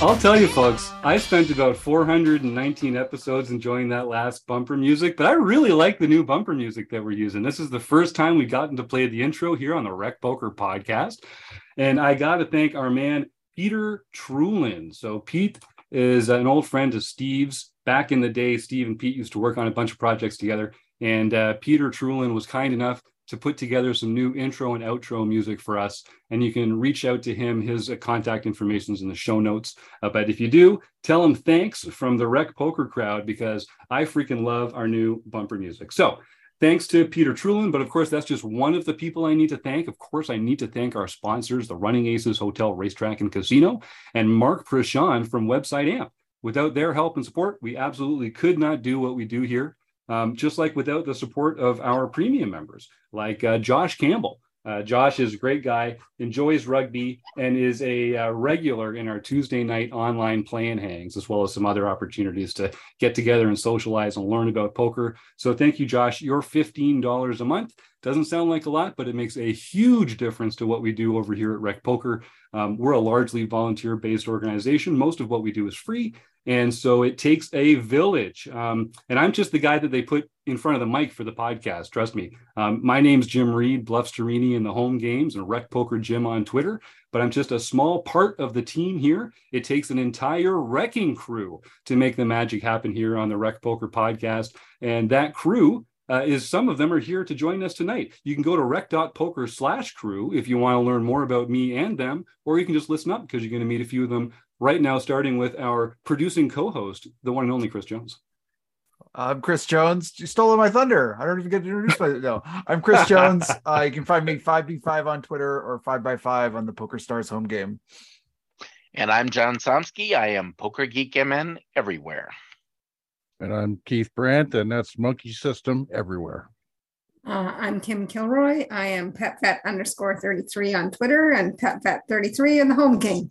I'll tell you, folks, I spent about 419 episodes enjoying that last bumper music, but I really like the new bumper music that we're using. This is the first time we've gotten to play the intro here on the Rec Poker podcast. And I got to thank our man, Peter Trulin. So, Pete is an old friend of Steve's. Back in the day, Steve and Pete used to work on a bunch of projects together. And uh, Peter Trulin was kind enough to put together some new intro and outro music for us. And you can reach out to him. His uh, contact information is in the show notes. Uh, but if you do, tell him thanks from the Rec Poker crowd because I freaking love our new bumper music. So thanks to Peter Trulin. But of course, that's just one of the people I need to thank. Of course, I need to thank our sponsors, the Running Aces Hotel, Racetrack, and Casino, and Mark Prashant from Website Amp. Without their help and support, we absolutely could not do what we do here um, just like without the support of our premium members, like uh, Josh Campbell. Uh, Josh is a great guy, enjoys rugby, and is a uh, regular in our Tuesday night online play and hangs, as well as some other opportunities to get together and socialize and learn about poker. So, thank you, Josh. Your $15 a month doesn't sound like a lot, but it makes a huge difference to what we do over here at Rec Poker. Um, we're a largely volunteer based organization. Most of what we do is free. And so it takes a village. Um, and I'm just the guy that they put in front of the mic for the podcast. Trust me. Um, my name's Jim Reed, Bluff Sterini in the home games and Rec Poker Jim on Twitter. But I'm just a small part of the team here. It takes an entire wrecking crew to make the magic happen here on the Rec Poker podcast. And that crew uh, is some of them are here to join us tonight. You can go to rec.poker slash crew if you want to learn more about me and them, or you can just listen up because you're going to meet a few of them right now, starting with our producing co-host, the one and only Chris Jones. I'm Chris Jones. You stole my thunder. I don't even get introduced introduce myself. No, I'm Chris Jones. Uh, you can find me 5b5 on Twitter or 5x5 on the Poker Stars home game. And I'm John Somsky. I am Poker Geek MN everywhere. And I'm Keith Brandt, and that's Monkey System everywhere. Uh, I'm Kim Kilroy. I am PetFet underscore 33 on Twitter and PetFet 33 in the home game.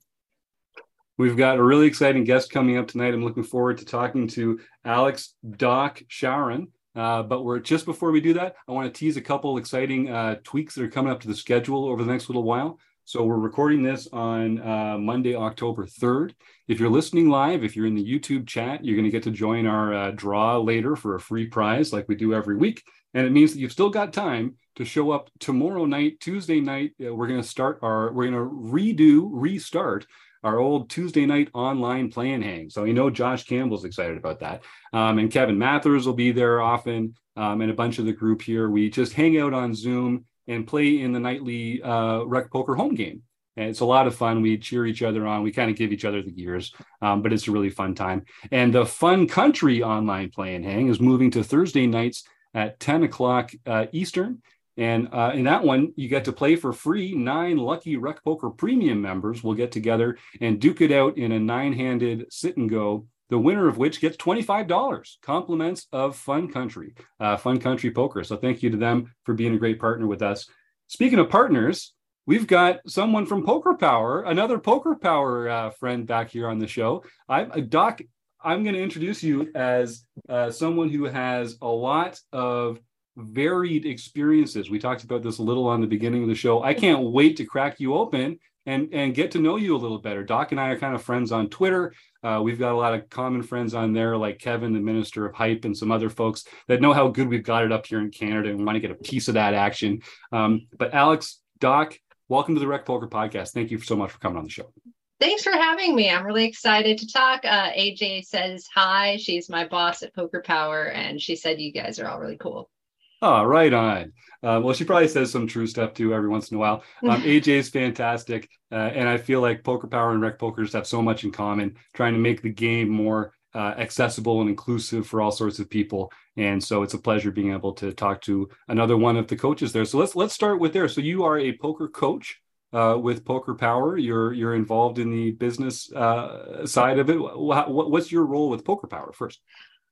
We've got a really exciting guest coming up tonight. I'm looking forward to talking to Alex Doc Chauran. Uh, but we're just before we do that, I want to tease a couple exciting uh, tweaks that are coming up to the schedule over the next little while. So we're recording this on uh, Monday, October 3rd. If you're listening live, if you're in the YouTube chat, you're going to get to join our uh, draw later for a free prize like we do every week. And it means that you've still got time to show up tomorrow night, Tuesday night. Uh, we're going to start our, we're going to redo, restart our old Tuesday night online play and hang. So you know Josh Campbell's excited about that. Um, and Kevin Mathers will be there often. Um, and a bunch of the group here. We just hang out on Zoom and play in the nightly uh, rec poker home game. And it's a lot of fun. We cheer each other on. We kind of give each other the gears, um, but it's a really fun time. And the Fun Country online play and hang is moving to Thursday nights at 10 o'clock uh, Eastern. And uh, in that one, you get to play for free. Nine lucky Rec Poker Premium members will get together and duke it out in a nine handed sit and go. The winner of which gets $25 compliments of Fun Country, uh, Fun Country Poker. So thank you to them for being a great partner with us. Speaking of partners, we've got someone from Poker Power, another Poker Power uh, friend back here on the show. I'm uh, Doc. I'm going to introduce you as uh, someone who has a lot of varied experiences. We talked about this a little on the beginning of the show. I can't wait to crack you open and and get to know you a little better. Doc and I are kind of friends on Twitter. Uh, we've got a lot of common friends on there, like Kevin, the minister of hype, and some other folks that know how good we've got it up here in Canada and want to get a piece of that action. Um, but Alex, Doc, welcome to the Rec Poker Podcast. Thank you so much for coming on the show. Thanks for having me. I'm really excited to talk. Uh, AJ says hi. She's my boss at Poker Power, and she said you guys are all really cool. Oh, right on. Uh, well, she probably says some true stuff too every once in a while. Um, AJ is fantastic, uh, and I feel like Poker Power and Rec Poker just have so much in common, trying to make the game more uh, accessible and inclusive for all sorts of people. And so it's a pleasure being able to talk to another one of the coaches there. So let's let's start with there. So you are a poker coach uh, with Poker Power. You're you're involved in the business uh, side of it. What, what's your role with Poker Power first?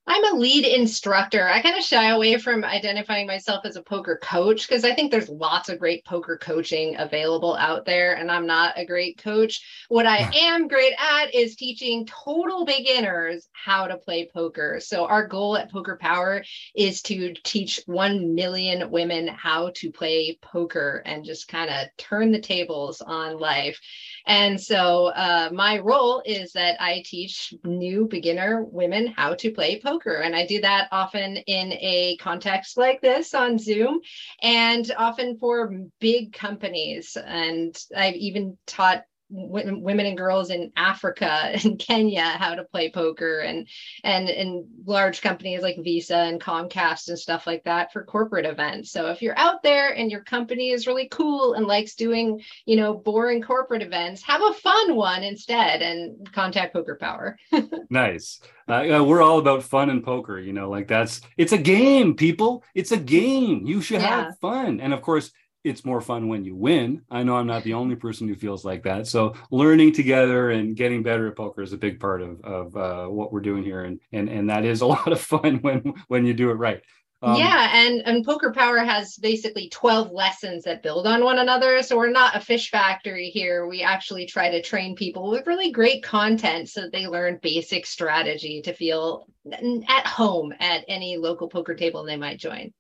I'm a lead instructor. I kind of shy away from identifying myself as a poker coach because I think there's lots of great poker coaching available out there, and I'm not a great coach. What I am great at is teaching total beginners how to play poker. So, our goal at Poker Power is to teach 1 million women how to play poker and just kind of turn the tables on life. And so, uh, my role is that I teach new beginner women how to play poker. And I do that often in a context like this on Zoom and often for big companies. And I've even taught women and girls in Africa and Kenya how to play poker and and in large companies like Visa and Comcast and stuff like that for corporate events. So if you're out there and your company is really cool and likes doing, you know, boring corporate events, have a fun one instead and contact Poker Power. nice. Uh, we're all about fun and poker, you know, like that's it's a game, people. It's a game. You should yeah. have fun. And of course, it's more fun when you win. I know I'm not the only person who feels like that. So learning together and getting better at poker is a big part of, of uh, what we're doing here. And, and, and that is a lot of fun when, when you do it right. Um, yeah, and and Poker Power has basically 12 lessons that build on one another. So we're not a fish factory here. We actually try to train people with really great content so that they learn basic strategy to feel at home at any local poker table they might join.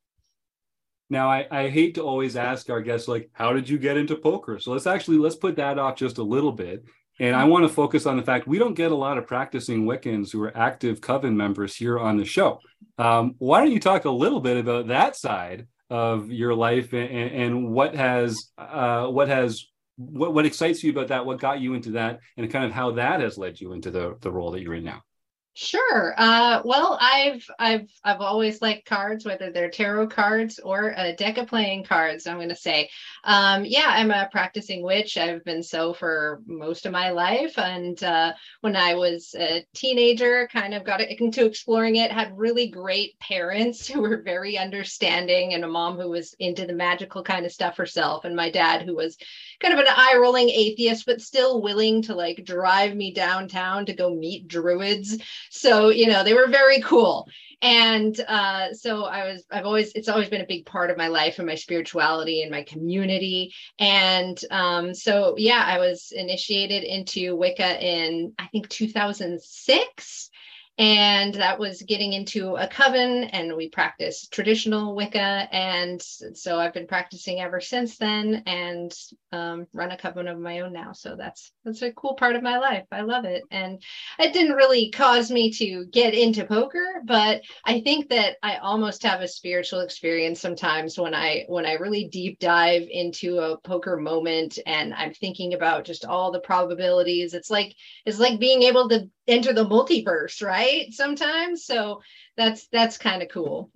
Now, I, I hate to always ask our guests, like, how did you get into poker? So let's actually let's put that off just a little bit. And I want to focus on the fact we don't get a lot of practicing Wiccans who are active coven members here on the show. Um, why don't you talk a little bit about that side of your life and, and what has uh, what has what, what excites you about that? What got you into that, and kind of how that has led you into the the role that you're in now? Sure. Uh, well, I've I've I've always liked cards, whether they're tarot cards or a deck of playing cards. I'm going to say, um, yeah, I'm a practicing witch. I've been so for most of my life, and uh, when I was a teenager, kind of got into exploring it. Had really great parents who were very understanding, and a mom who was into the magical kind of stuff herself, and my dad who was kind of an eye rolling atheist, but still willing to like drive me downtown to go meet druids so you know they were very cool. And uh, so i was i've always it's always been a big part of my life and my spirituality and my community. And um, so yeah i was initiated into wicca in i think 2006 and that was getting into a coven and we practiced traditional wicca and so i've been practicing ever since then and um, run a coven of my own now. So that's that's a cool part of my life. I love it. And it didn't really cause me to get into poker but i think that i almost have a spiritual experience sometimes when i when i really deep dive into a poker moment and i'm thinking about just all the probabilities. It's like it's like being able to enter the multiverse, right? Sometimes. So that's that's kind of cool.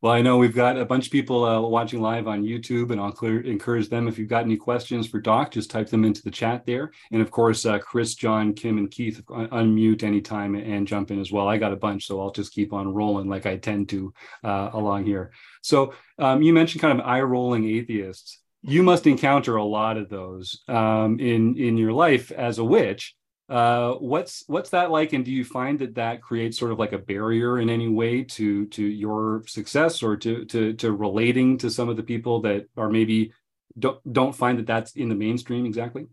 Well, I know we've got a bunch of people uh, watching live on YouTube, and I'll clear, encourage them if you've got any questions for Doc, just type them into the chat there. And of course, uh, Chris, John, Kim, and Keith, un- unmute anytime and jump in as well. I got a bunch, so I'll just keep on rolling like I tend to uh, along here. So um, you mentioned kind of eye rolling atheists. You must encounter a lot of those um, in in your life as a witch. Uh, what's what's that like, and do you find that that creates sort of like a barrier in any way to to your success or to to to relating to some of the people that are maybe don't don't find that that's in the mainstream exactly?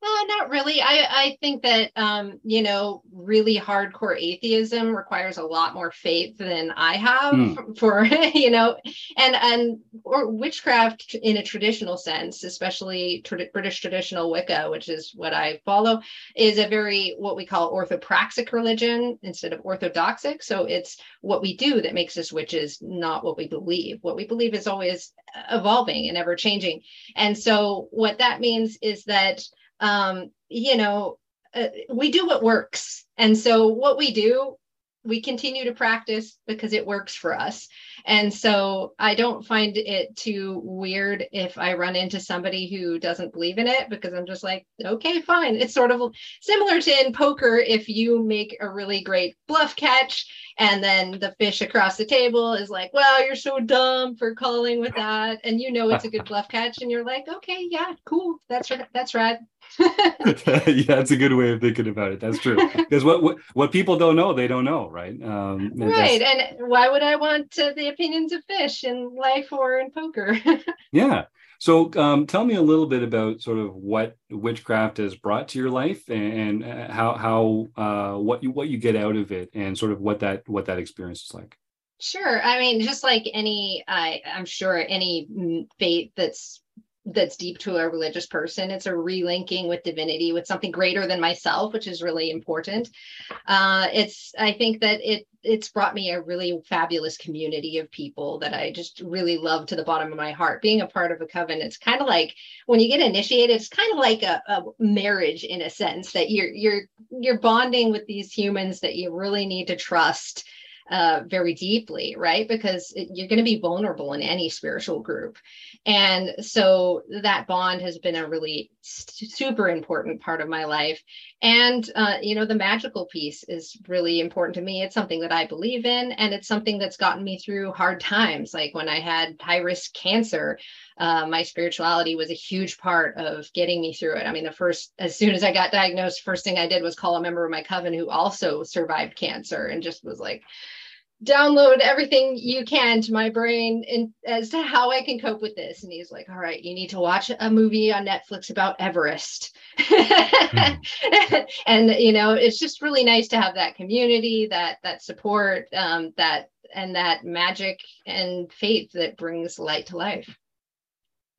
Uh, not really. I, I think that, um, you know, really hardcore atheism requires a lot more faith than I have mm. for, you know, and, and, or witchcraft in a traditional sense, especially tra- British traditional Wicca, which is what I follow, is a very, what we call orthopraxic religion instead of orthodoxic. So it's what we do that makes us witches, not what we believe. What we believe is always evolving and ever changing. And so what that means is that, um, you know, uh, we do what works. And so what we do, we continue to practice because it works for us. And so I don't find it too weird if I run into somebody who doesn't believe in it because I'm just like, okay, fine. It's sort of similar to in poker if you make a really great bluff catch and then the fish across the table is like, well, you're so dumb for calling with that. And you know it's a good bluff catch. And you're like, okay, yeah, cool. That's that's right yeah, that's a good way of thinking about it. That's true. Because what, what what people don't know, they don't know, right? Um, right. And why would I want uh, the opinions of fish in life or in poker? Yeah. So um, tell me a little bit about sort of what witchcraft has brought to your life and, and how how uh, what you what you get out of it and sort of what that what that experience is like. Sure. I mean, just like any, I, I'm sure any faith that's that's deep to a religious person, it's a relinking with divinity, with something greater than myself, which is really important. Uh, it's, I think that it it's brought me a really fabulous community of people that I just really love to the bottom of my heart. Being a part of a coven, it's kind of like when you get initiated, it's kind of like a, a marriage in a sense that you're you're you're bonding with these humans that you really need to trust uh, very deeply, right? Because it, you're going to be vulnerable in any spiritual group. And so that bond has been a really super important part of my life. And, uh, you know, the magical piece is really important to me. It's something that I believe in, and it's something that's gotten me through hard times. Like when I had high risk cancer, uh, my spirituality was a huge part of getting me through it. I mean, the first, as soon as I got diagnosed, first thing I did was call a member of my coven who also survived cancer and just was like, download everything you can to my brain and as to how I can cope with this. And he's like, all right, you need to watch a movie on Netflix about Everest. and you know, it's just really nice to have that community, that that support, um, that and that magic and faith that brings light to life.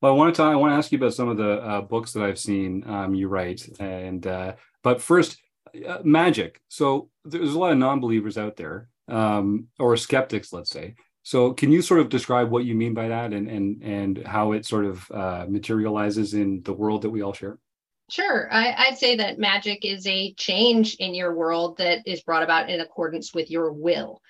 Well, I want to talk, I want to ask you about some of the uh, books that I've seen um, you write, and uh, but first, uh, magic. So there's a lot of non-believers out there, um, or skeptics, let's say. So can you sort of describe what you mean by that, and and and how it sort of uh, materializes in the world that we all share? Sure. I, I'd say that magic is a change in your world that is brought about in accordance with your will.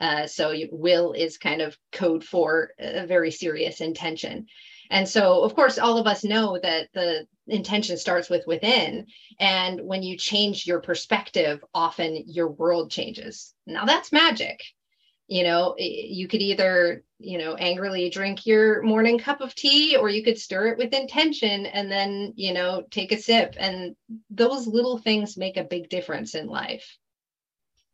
Uh, so you, will is kind of code for a very serious intention. And so, of course, all of us know that the intention starts with within. And when you change your perspective, often your world changes. Now, that's magic. You know, you could either, you know, angrily drink your morning cup of tea or you could stir it with intention and then, you know, take a sip. And those little things make a big difference in life.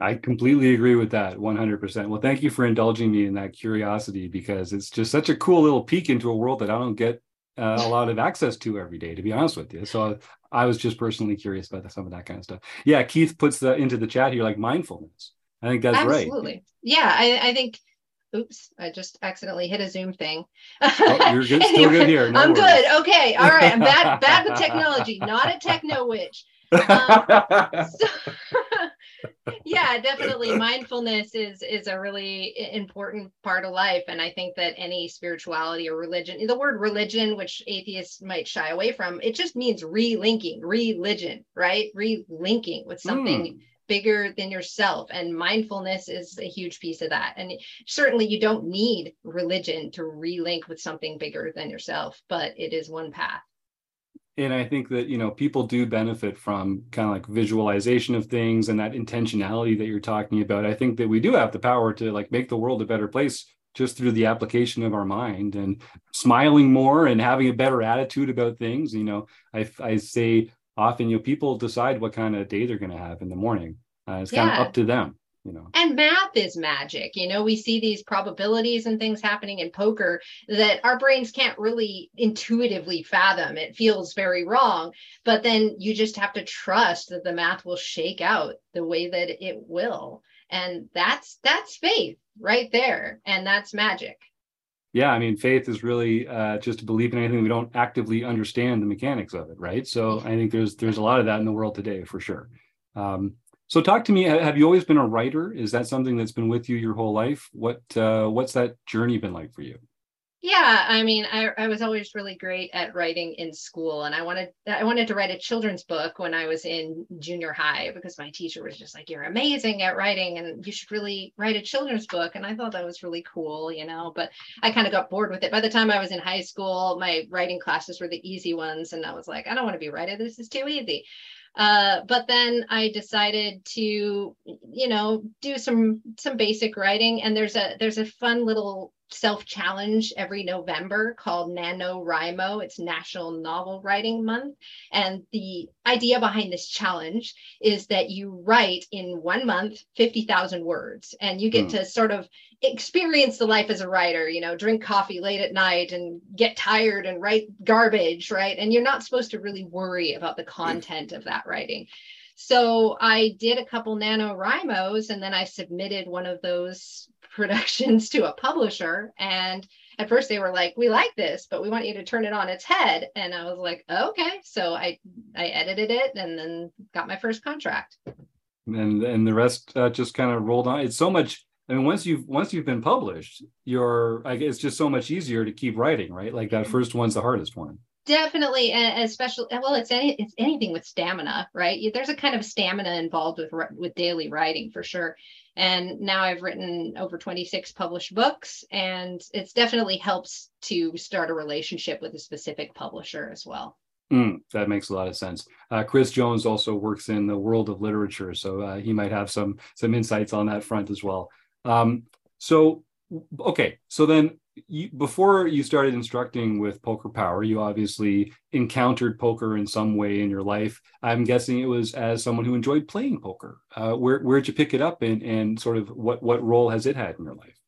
I completely agree with that 100%. Well, thank you for indulging me in that curiosity because it's just such a cool little peek into a world that I don't get uh, a lot of access to every day, to be honest with you. So I was just personally curious about some of that kind of stuff. Yeah, Keith puts that into the chat here like mindfulness. I think that's right. Absolutely. Yeah, I, I think. Oops, I just accidentally hit a Zoom thing. Oh, you're good, still good here. No I'm worries. good. Okay. All right. I'm bad, bad with technology, not a techno witch. Um, So, yeah, definitely. Mindfulness is is a really important part of life, and I think that any spirituality or religion, the word religion, which atheists might shy away from, it just means relinking, religion, right? Relinking with something hmm. bigger than yourself and mindfulness is a huge piece of that and certainly you don't need religion to relink with something bigger than yourself but it is one path and I think that you know people do benefit from kind of like visualization of things and that intentionality that you're talking about. I think that we do have the power to like make the world a better place just through the application of our mind and smiling more and having a better attitude about things. You know, I I say often, you know, people decide what kind of day they're going to have in the morning. Uh, it's kind of up to them. You know. and math is magic you know we see these probabilities and things happening in poker that our brains can't really intuitively fathom. It feels very wrong but then you just have to trust that the math will shake out the way that it will. And that's that's faith right there and that's magic. Yeah i mean faith is really uh, just a belief in anything we don't actively understand the mechanics of it right? So i think there's there's a lot of that in the world today for sure. Um, so talk to me have you always been a writer is that something that's been with you your whole life what uh, what's that journey been like for you Yeah, I mean, I, I was always really great at writing in school, and I wanted I wanted to write a children's book when I was in junior high because my teacher was just like, "You're amazing at writing, and you should really write a children's book." And I thought that was really cool, you know. But I kind of got bored with it. By the time I was in high school, my writing classes were the easy ones, and I was like, "I don't want to be a writer. This is too easy." Uh, but then I decided to, you know, do some some basic writing, and there's a there's a fun little self challenge every November called NaNoWriMo. It's National Novel Writing Month. And the idea behind this challenge is that you write in one month 50,000 words and you get Hmm. to sort of experience the life as a writer, you know, drink coffee late at night and get tired and write garbage, right? And you're not supposed to really worry about the content of that writing. So I did a couple NaNoWriMos and then I submitted one of those productions to a publisher. And at first they were like, we like this, but we want you to turn it on its head. And I was like, okay. So I, I edited it and then got my first contract. and and the rest uh, just kind of rolled on. It's so much. I mean, once you've once you've been published, you're I guess it's just so much easier to keep writing, right? Like that first one's the hardest one. Definitely, and especially well, it's any it's anything with stamina, right? There's a kind of stamina involved with with daily writing for sure. And now I've written over 26 published books, and it's definitely helps to start a relationship with a specific publisher as well. Mm, that makes a lot of sense. Uh, Chris Jones also works in the world of literature, so uh, he might have some some insights on that front as well. Um, so, okay, so then you, before you started instructing with Poker Power, you obviously encountered poker in some way in your life. I'm guessing it was as someone who enjoyed playing poker. Uh, where where'd you pick it up, and and sort of what what role has it had in your life?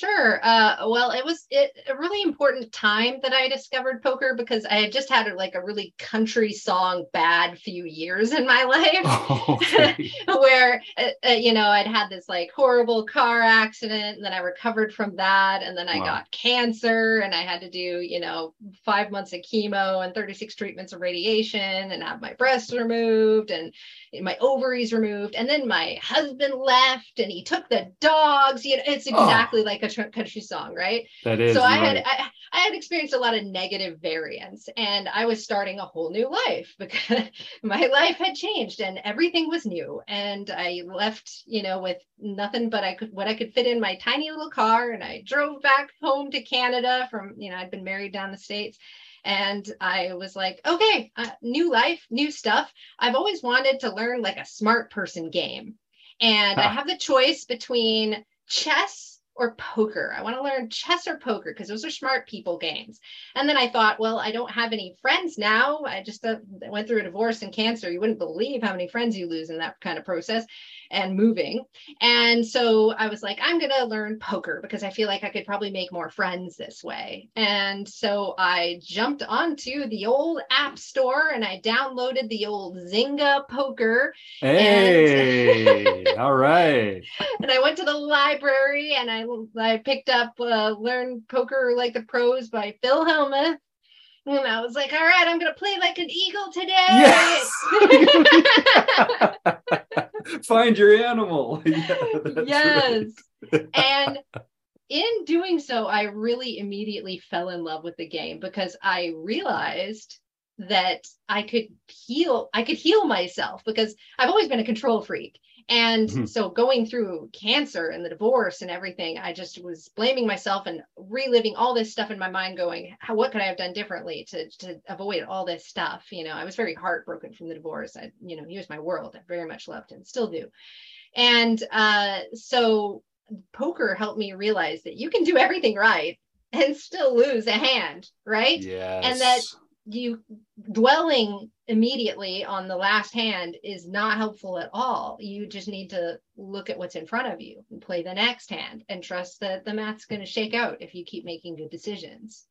Sure. Uh, well, it was it, a really important time that I discovered poker because I had just had like a really country song bad few years in my life. Okay. where uh, uh, you know I'd had this like horrible car accident, and then I recovered from that, and then I Wow. got cancer, and I had to do you know five months of chemo and 36 treatments of radiation, and have my breasts removed and my ovaries removed, and then my husband left, and he took the dogs. You know, it's Oh. exactly like a country song, right? that is so I had right. I, I had experienced a lot of negative variance and I was starting a whole new life because my life had changed and everything was new. And I left you know with nothing but I could what I could fit in my tiny little car and I drove back home to Canada from you know I'd been married down the states. And I was like okay uh, new life new stuff. I've always wanted to learn like a smart person game. And I have the choice between chess or poker. I want to learn chess or poker because those are smart people games. And then I thought, well, I don't have any friends now. I just uh, went through a divorce and cancer. You wouldn't believe how many friends you lose in that kind of process and moving. And so I was like, I'm going to learn poker because I feel like I could probably make more friends this way. And so I jumped onto the old app store and I downloaded the old Zynga poker Hey, all right. and I went to the library and I I picked up uh, Learn Poker Like the Pros by Phil Hellmuth. And I was like, all right, I'm gonna play like an eagle today. Yes. Find your animal. Yeah, yes. right. and in doing so, I really immediately fell in love with the game because I realized that I could heal, I could heal myself because I've always been a control freak. And Mhm. so going through cancer and the divorce and everything, I just was blaming myself and reliving all this stuff in my mind, going, How, what could I have done differently to, to avoid all this stuff? You know, I was very heartbroken from the divorce. I, you know, he was my world. I very much loved him, still do. And uh, so poker helped me realize that you can do everything right and still lose a hand, right? Yes. And that- You dwelling immediately on the last hand is not helpful at all. You just need to look at what's in front of you and play the next hand and trust that the math's going to shake out if you keep making good decisions.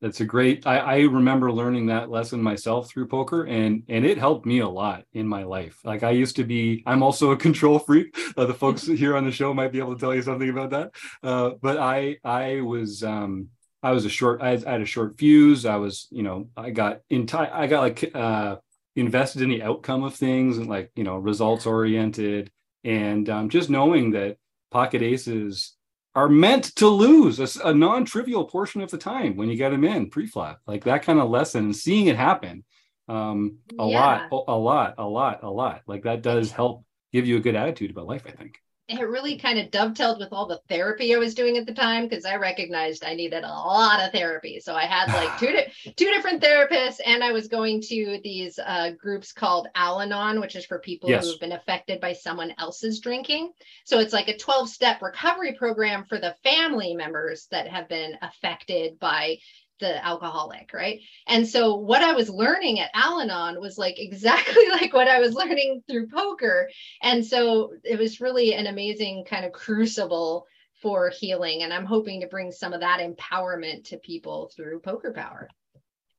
That's a great. I, I remember learning that lesson myself through poker, and and it helped me a lot in my life. Like I used to be. I'm also a control freak. Uh, the folks here on the show might be able to tell you something about that. Uh, but I I was um I was a short. I had, I had a short fuse. I was you know I got in time. I got like uh invested in the outcome of things and like you know results oriented and um, just knowing that pocket aces are meant to lose a non-trivial portion of the time when you get them in pre-flop like that kind of lesson and seeing it happen um a lot a, a lot a lot a lot like that does help give you a good attitude about life i think it really kind of dovetailed with all the therapy I was doing at the time because I recognized I needed a lot of therapy. So I had like two di- two different therapists, and I was going to these uh, groups called Al-Anon, which is for people Yes. who have been affected by someone else's drinking. So it's like a 12 step recovery program for the family members that have been affected by the alcoholic, right? And so what I was learning at Al-Anon was like exactly like what I was learning through poker. And so it was really an amazing kind of crucible for healing. And I'm hoping to bring some of that empowerment to people through poker power.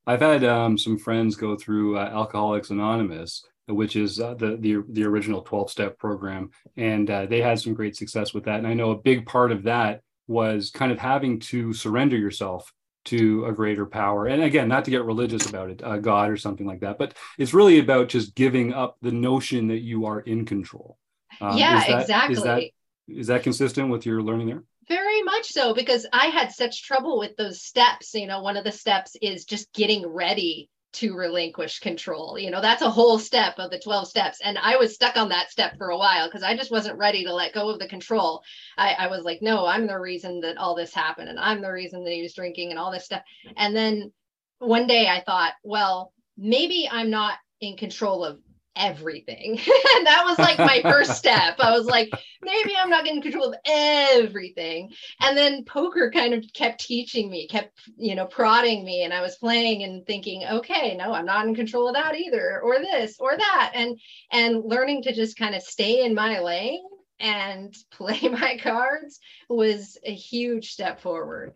I've had um, some friends go through uh, Alcoholics Anonymous, which is uh, the, the the original 12 step program, and uh, they had some great success with that. And I know a big part of that was kind of having to surrender yourself to a greater power. And again, not to get religious about it, uh, God or something like that, but it's really about just giving up the notion that you are in control. Um, yeah, is that- exactly. Is that is that consistent with your learning there? Very much so, because I had such trouble with those steps. You know, one of the steps is just getting ready to relinquish control. You know, that's a whole step of the 12 steps. And I was stuck on that step for a while because I just wasn't ready to let go of the control. I, I was like, no, I'm the reason that all this happened. And I'm the reason that he was drinking and all this stuff. And then one day I thought, well, maybe I'm not in control of everything. and that was like my first step. I was like, maybe I'm not in control of everything. And then poker kind of kept teaching me, kept, you know, prodding me. And I was playing and thinking, okay, no, I'm not in control of that either, or this or that. And and learning to just kind of stay in my lane and play my cards was a huge step forward.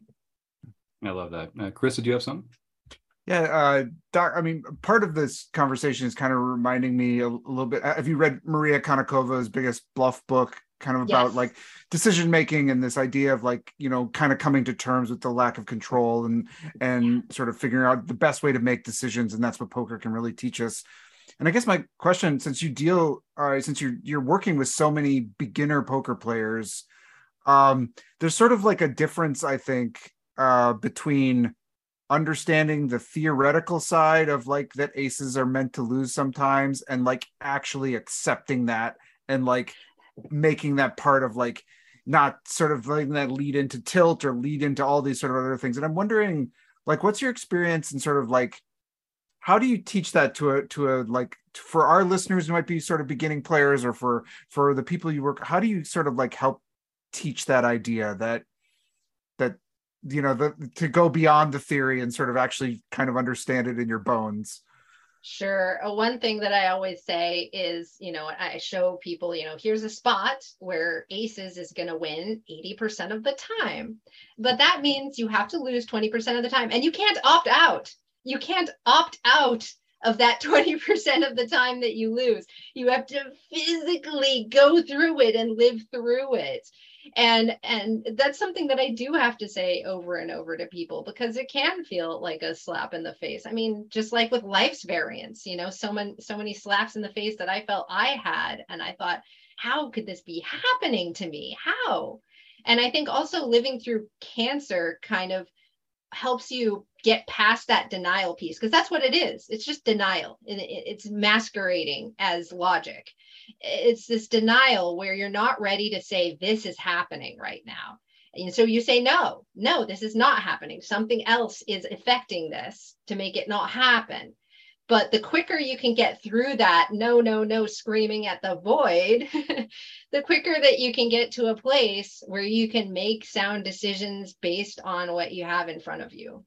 I love that. Uh, Chris, did you have something? Yeah, uh, doc, I mean, part of this conversation is kind of reminding me a, a little bit. Have you read Maria Konnikova's biggest bluff book? Kind of about Yes. like decision making and this idea of like you know kind of coming to terms with the lack of control and and sort of figuring out the best way to make decisions, and that's what poker can really teach us. And I guess my question, since you deal, uh, since you're you're working with so many beginner poker players, um, there's sort of like a difference, I think, uh, between understanding the theoretical side of like that aces are meant to lose sometimes and like actually accepting that and like making that part of like not sort of letting that lead into tilt or lead into all these sort of other things. And i'm wondering like what's your experience and sort of like how do you teach that to a to a like for our listeners who might be sort of beginning players or for for the people you work how do you sort of like help teach that idea that that you know the to go beyond the theory and sort of actually kind of understand it in your bones Sure. Uh, One thing that I always say is, you know, I show people, you know, here's a spot where aces is going to win 80% of the time. But that means you have to lose 20% of the time and you can't opt out. You can't opt out of that 20% of the time that you lose. You have to physically go through it and live through it and and that's something that i do have to say over and over to people because it can feel like a slap in the face. I mean just like with life's variance you know so many so many slaps in the face that i felt i had and i thought how could this be happening to me? How? And i think also living through cancer kind of helps you get past that denial piece because that's what it is. It's just denial and it- it's masquerading as logic it's this denial where you're not ready to say this is happening right now. And so you say no no this is not happening. Something else is affecting this to make it not happen. But the quicker you can get through that no no no screaming at the void the quicker that you can get to a place where you can make sound decisions based on what you have in front of you.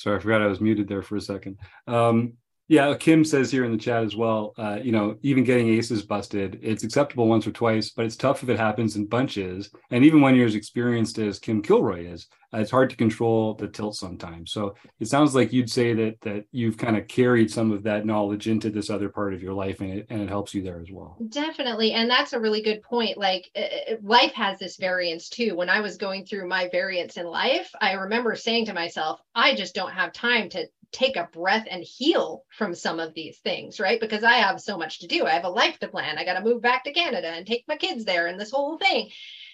Sorry, I forgot I was muted there for a second. Um, yeah, Kim says here in the chat as well, uh, you know, even getting aces busted, it's acceptable once or twice, but it's tough if it happens in bunches. And even when you're as experienced as Kim Kilroy is, uh, it's hard to control the tilt sometimes. So it sounds like you'd say that that you've kind of carried some of that knowledge into this other part of your life, and it and it helps you there as well. Definitely. And that's a really good point. Like uh, life has this variance too. When I was going through my variance in life, I remember saying to myself, I just don't have time to take a breath and heal from some of these things, right? Because I have so much to do. I have a life to plan. I got to move back to Canada and take my kids there and this whole thing.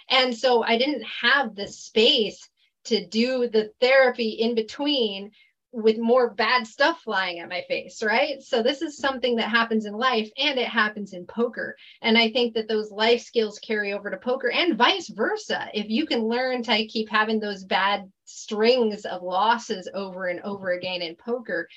And so I didn't have the space to do the therapy in between with more bad stuff flying at my face, right? So this is something that happens in life and it happens in poker. And I think that those life skills carry over to poker and vice versa. If you can learn to keep having those bad strings of losses over and over again in poker,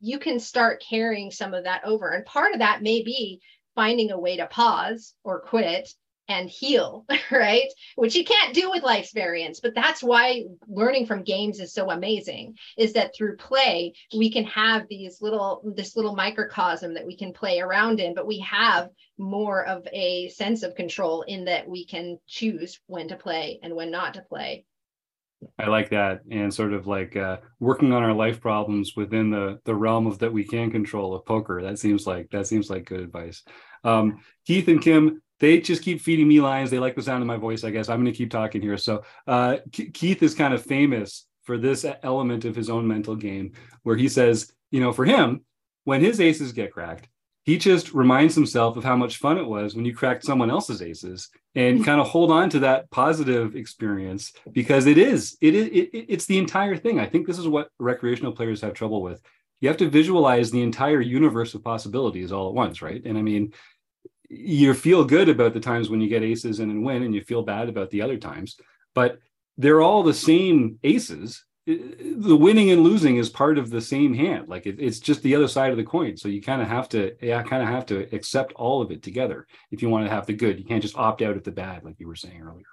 you can start carrying some of that over. And part of that may be finding a way to pause or quit and heal, right? Which you can't do with life's variants, but that's why learning from games is so amazing is that through play, we can have these little, this little microcosm that we can play around in, but we have more of a sense of control in that we can choose when to play and when not to play. I like that, and sort of like uh, working on our life problems within the the realm of that we can control of poker. That seems like that seems like good advice. Um, Keith and Kim, they just keep feeding me lines. They like the sound of my voice, I guess. I'm going to keep talking here. So, uh, Keith is kind of famous for this element of his own mental game, where he says, you know, for him, when his aces get cracked, he just reminds himself of how much fun it was when you cracked someone else's aces and kind of hold on to that positive experience because it is it, it, it it's the entire thing i think this is what recreational players have trouble with you have to visualize the entire universe of possibilities all at once right and i mean you feel good about the times when you get aces and then win, and you feel bad about the other times. But they're all the same aces. The winning and losing is part of the same hand. Like it, it's just the other side of the coin. So you kind of have to, yeah, kind of have to accept all of it together if you want to have the good. You can't just opt out of the bad, like you were saying earlier.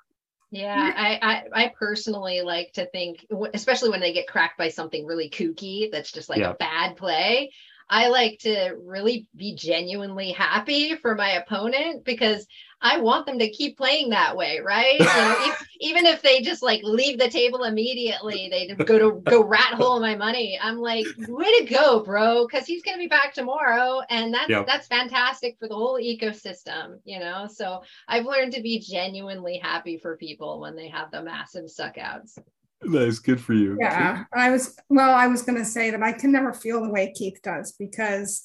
Yeah, I, I, I personally like to think, especially when they get cracked by something really kooky that's just like yeah. a bad play. I like to really be genuinely happy for my opponent because I want them to keep playing that way, right? You know, if, even if they just like leave the table immediately, they go to go rat hole my money. I'm like, way to go, bro, because he's gonna be back tomorrow, and that's yep. that's fantastic for the whole ecosystem, you know. So I've learned to be genuinely happy for people when they have the massive suckouts. That's good for you. Yeah, I was well. I was going to say that I can never feel the way Keith does because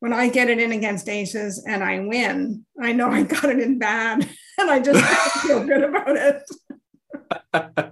when I get it in against aces and I win, I know I got it in bad, and I just feel good about it.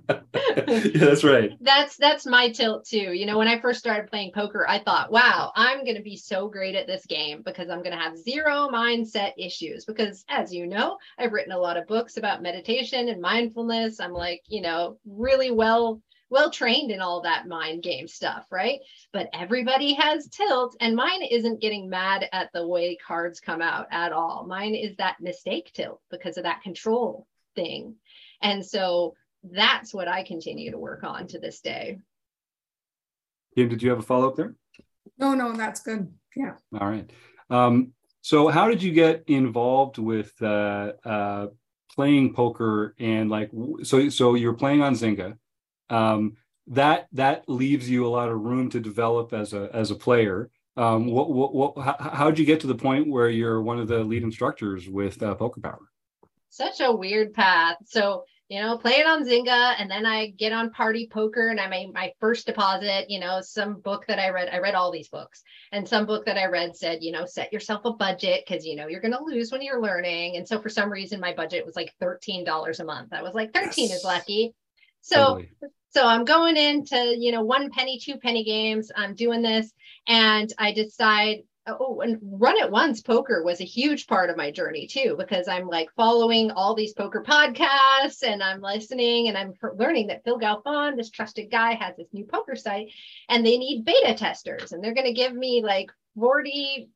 yeah, that's right. That's that's my tilt too. You know, when I first started playing poker, I thought, wow, I'm going to be so great at this game because I'm going to have zero mindset issues. Because as you know, I've written a lot of books about meditation and mindfulness. I'm like, you know, really well well trained in all that mind game stuff, right? But everybody has tilt, and mine isn't getting mad at the way cards come out at all. Mine is that mistake tilt because of that control thing. And so that's what I continue to work on to this day. Kim, did you have a follow up there? No, no, that's good. Yeah. All right. Um, so, how did you get involved with uh, uh, playing poker and like so? So you're playing on Zynga. Um, that that leaves you a lot of room to develop as a as a player. Um, what what, what how, how did you get to the point where you're one of the lead instructors with uh, Poker Power? Such a weird path. So you know, play it on Zynga, and then I get on Party Poker, and I made my first deposit. You know, some book that I read, I read all these books, and some book that I read said, you know, set yourself a budget because you know you're going to lose when you're learning. And so for some reason, my budget was like thirteen dollars a month. I was like, thirteen yes. is lucky. So. Totally. So I'm going into, you know, one penny, two penny games. I'm doing this and I decide oh and run it once poker was a huge part of my journey too because i'm like following all these poker podcasts and i'm listening and i'm learning that phil galfond this trusted guy has this new poker site and they need beta testers and they're going to give me like 40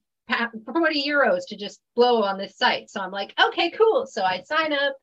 40 euros to just blow on this site. So I'm like, okay, cool. So I sign up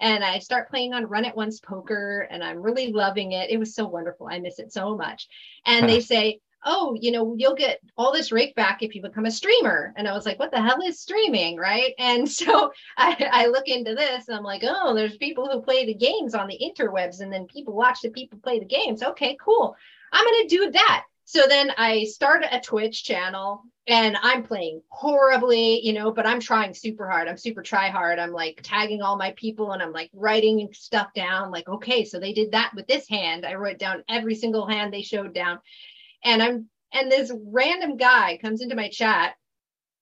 and I start playing on Run It Once Poker and I'm really loving it. It was so wonderful. I miss it so much. And they say, oh, you know, you'll get all this rake back if you become a streamer. And I was like, what the hell is streaming? Right. And so I, I look into this and I'm like, oh, there's people who play the games on the interwebs and then people watch the people play the games. Okay, cool. I'm going to do that. So then I start a Twitch channel and I'm playing horribly, you know, but I'm trying super hard. I'm super try hard. I'm like tagging all my people and I'm like writing stuff down. Like, okay, so they did that with this hand. I wrote down every single hand they showed down and I'm and this random guy comes into my chat,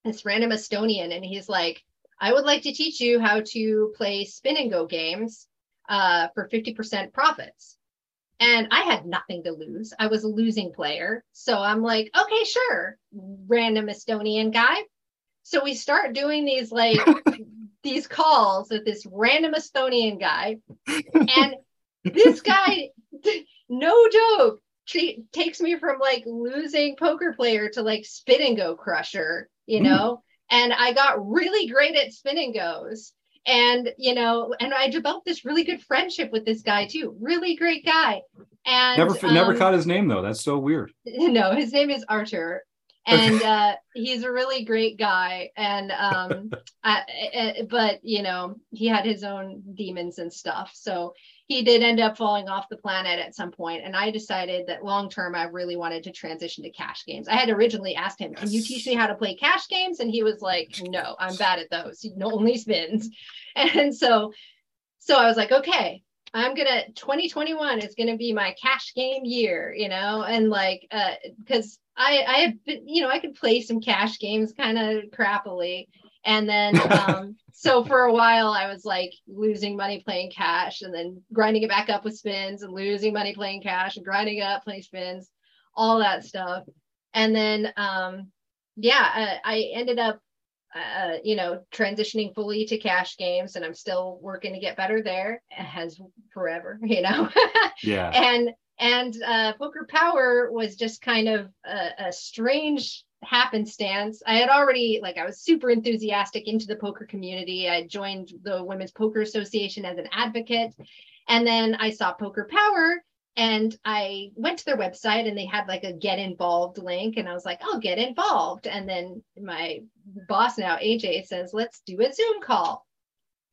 this random Estonian, and he's like, I would like to teach you how to play spin and go games uh, for 50% profits. and I had nothing to lose. I was a losing player. So I'm like, okay, sure, random Estonian guy. So we start doing these like these calls with this random Estonian guy. And this guy, no joke, she takes me from like losing poker player to like spin and go crusher, you know? And I got really great at spin and goes and you know and i developed this really good friendship with this guy too really great guy and never never um, caught his name though. That's so weird. no his name is archer and uh he's a really great guy and um I, I- but you know he had his own demons and stuff. So he did end up falling off the planet at some point and i decided that long term i really wanted to transition to cash games. I had originally asked him can you teach me how to play cash games? And he was like no i'm bad at those. No only spins. And so so i was like okay i'm gonna 2021 is gonna be my cash game year you know? And like uh because i i had been you know i could play some cash games kind of crappily and then um so for a while i was like losing money playing cash and then grinding it back up with spins and losing money playing cash and grinding it up playing spins all that stuff and then um yeah I, I ended up uh, you know, transitioning fully to cash games, and I'm still working to get better there, as forever, you know. Yeah. and and uh, poker power was just kind of a, a strange happenstance. I had already like I was super enthusiastic into the poker community. I joined the Women's Poker Association as an advocate, and then I saw Poker Power. And I went to their website and they had like a get involved link. And I was like, I'll get involved. And then my boss now, AJ, says, let's do a Zoom call.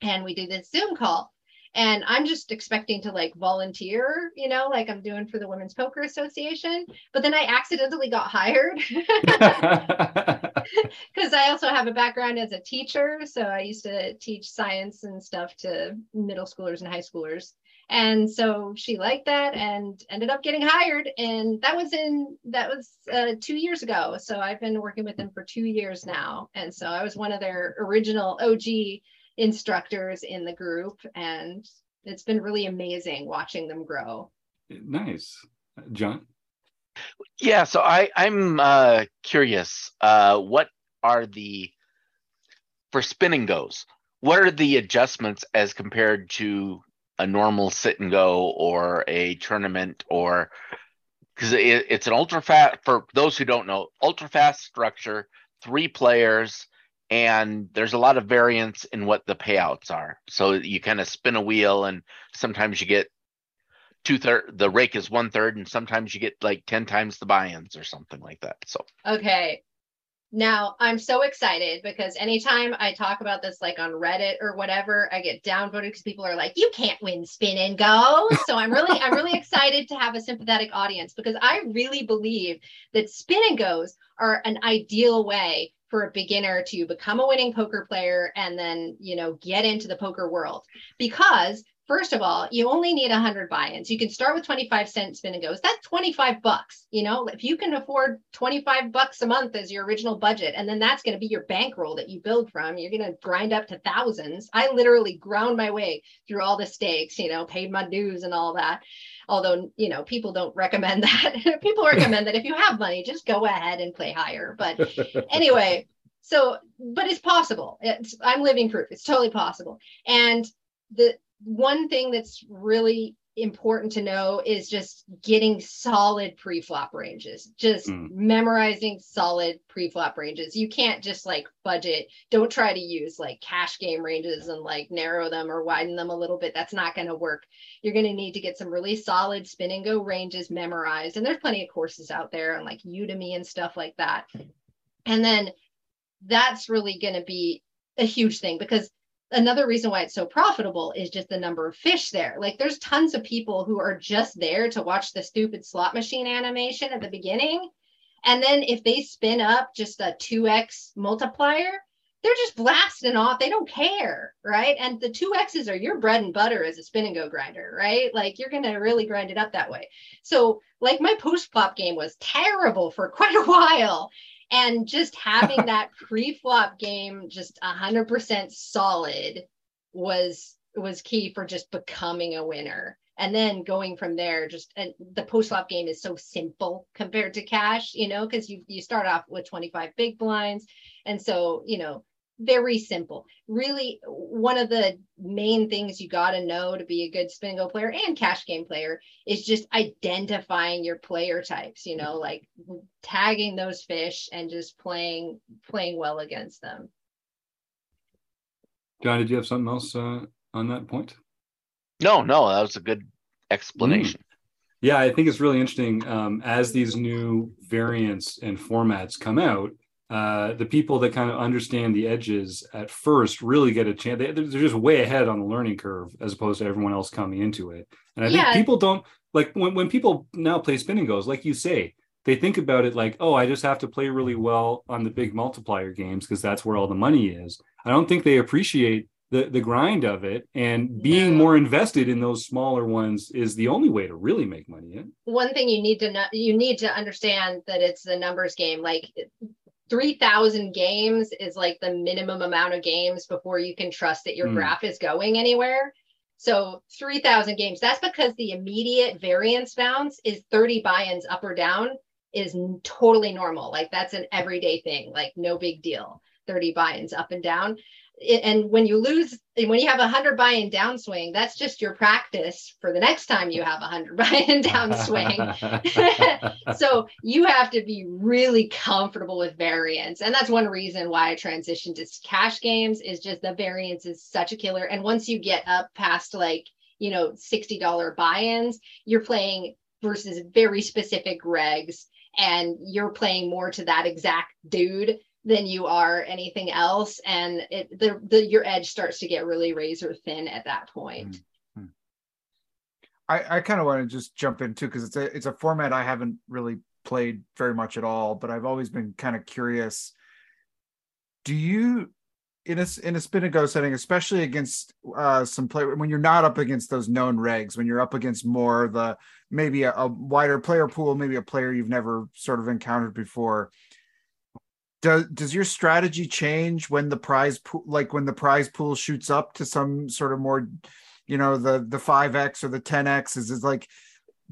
And we do this Zoom call. And I'm just expecting to like volunteer, you know, like I'm doing for the Women's Poker Association. But then I accidentally got hired because I also have a background as a teacher. So I used to teach science and stuff to middle schoolers and high schoolers. And so she liked that and ended up getting hired. And that was in, that was uh, two years ago. So I've been working with them for two years now. And so I was one of their original OG instructors in the group. And it's been really amazing watching them grow. nice. John? Yeah, so I I'm uh, curious. Uh, what are the for spin and goes? What are the adjustments as compared to a normal sit and go or a tournament or because it, it's an ultra fast for those who don't know ultra fast structure, three players, and there's a lot of variance in what the payouts are. So you kind of spin a wheel, and sometimes you get two third the rake is one third and sometimes you get like 10 times the buy-ins or something like that so Okay. Now I'm so excited because anytime I talk about this, like on Reddit or whatever, I get downvoted because people are like, "You can't win spin and go." So I'm really, I'm really excited to have a sympathetic audience because I really believe that spin and goes are an ideal way for a beginner to become a winning poker player and then, you know, get into the poker world because First of all, you only need 100 buy-ins. You can start with 25 cent spin and goes. That's 25 bucks. You know, if you can afford 25 bucks a month as your original budget, and then that's going to be your bankroll that you build from, you're going to grind up to thousands. I literally ground my way through all the stakes, you know, paid my dues and all that. Although, you know, people don't recommend that. people recommend that if you have money, just go ahead and play higher. But anyway, so but it's possible. It's I'm living proof. It's totally possible. And the one thing that's really important to know is just getting solid pre-flop ranges just Mm. memorizing solid pre-flop ranges. You can't just like budget. Don't try to use like cash game ranges and like narrow them or widen them a little bit. That's not going to work. You're going to need to get some really solid spin and go ranges memorized. And there's plenty of courses out there on like udemy and stuff like that. And then that's really going to be a huge thing because another reason why it's so profitable is just the number of fish there. Like there's tons of people who are just there to watch the stupid slot machine animation at the beginning. And then if they spin up just a 2x multiplier, they're just blasting off. They don't care, right? And the two X's are your bread and butter as a spin and go grinder, right? Like you're gonna really grind it up that way. So, like my post flop game was terrible for quite a while, and just having that pre flop game just hundred percent solid was was key for just becoming a winner. and then going from there just and the post flop game is so simple compared to cash you know because you you start off with 25 big blinds and so you know very simple really one of the main things you got to know to be a good spin go player and cash game player is just identifying your player types you know like tagging those fish and just playing playing well against them John, did you have something else uh, on that point? No, no, that was a good explanation. Yeah, I think it's really interesting um, as these new variants and formats come out. Uh, the people that kind of understand the edges at first really get a chance. They, they're just way ahead on the learning curve as opposed to everyone else coming into it. And I Yeah. think people don't like when, when people now play spin and goes, like you say, they think about it like, oh, I just have to play really well on the big multiplier games because that's where all the money is. I don't think they appreciate the the grind of it and being No. more invested in those smaller ones is the only way to really make money. in. one thing you need to know you need to understand that it's the numbers game like 3000 games is like the minimum amount of games before you can trust that your hmm. graph is going anywhere. So 3000 games that's because the immediate variance bounce is 30 buy-ins up or down is totally normal. Like that's an everyday thing like no big deal. 30 buy-ins up and down. And when you lose when you have a 100 buy-in downswing that's just your practice for the next time you have a 100 buy-in downswing. So you have to be really comfortable with variance. And that's one reason why i transitioned to cash games is just the variance is such a killer. And once you get up past like you know $60 buy-ins you're playing versus very specific regs and you're playing more to that exact dude than you are anything else and it the, the your edge starts to get really razor thin at that point I, I kind of want to just jump in too because it's a it's a format I haven't really played very much at all, but I've always been kind of curious. Do you in a in a spin and go setting, especially against uh, some play when you're not up against those known regs, when you're up against more the maybe a, a wider player pool, maybe a player you've never sort of encountered before. Does does your strategy change when the prize pool, like when the prize pool shoots up to some sort of more you know the the 5x or the 10x is is like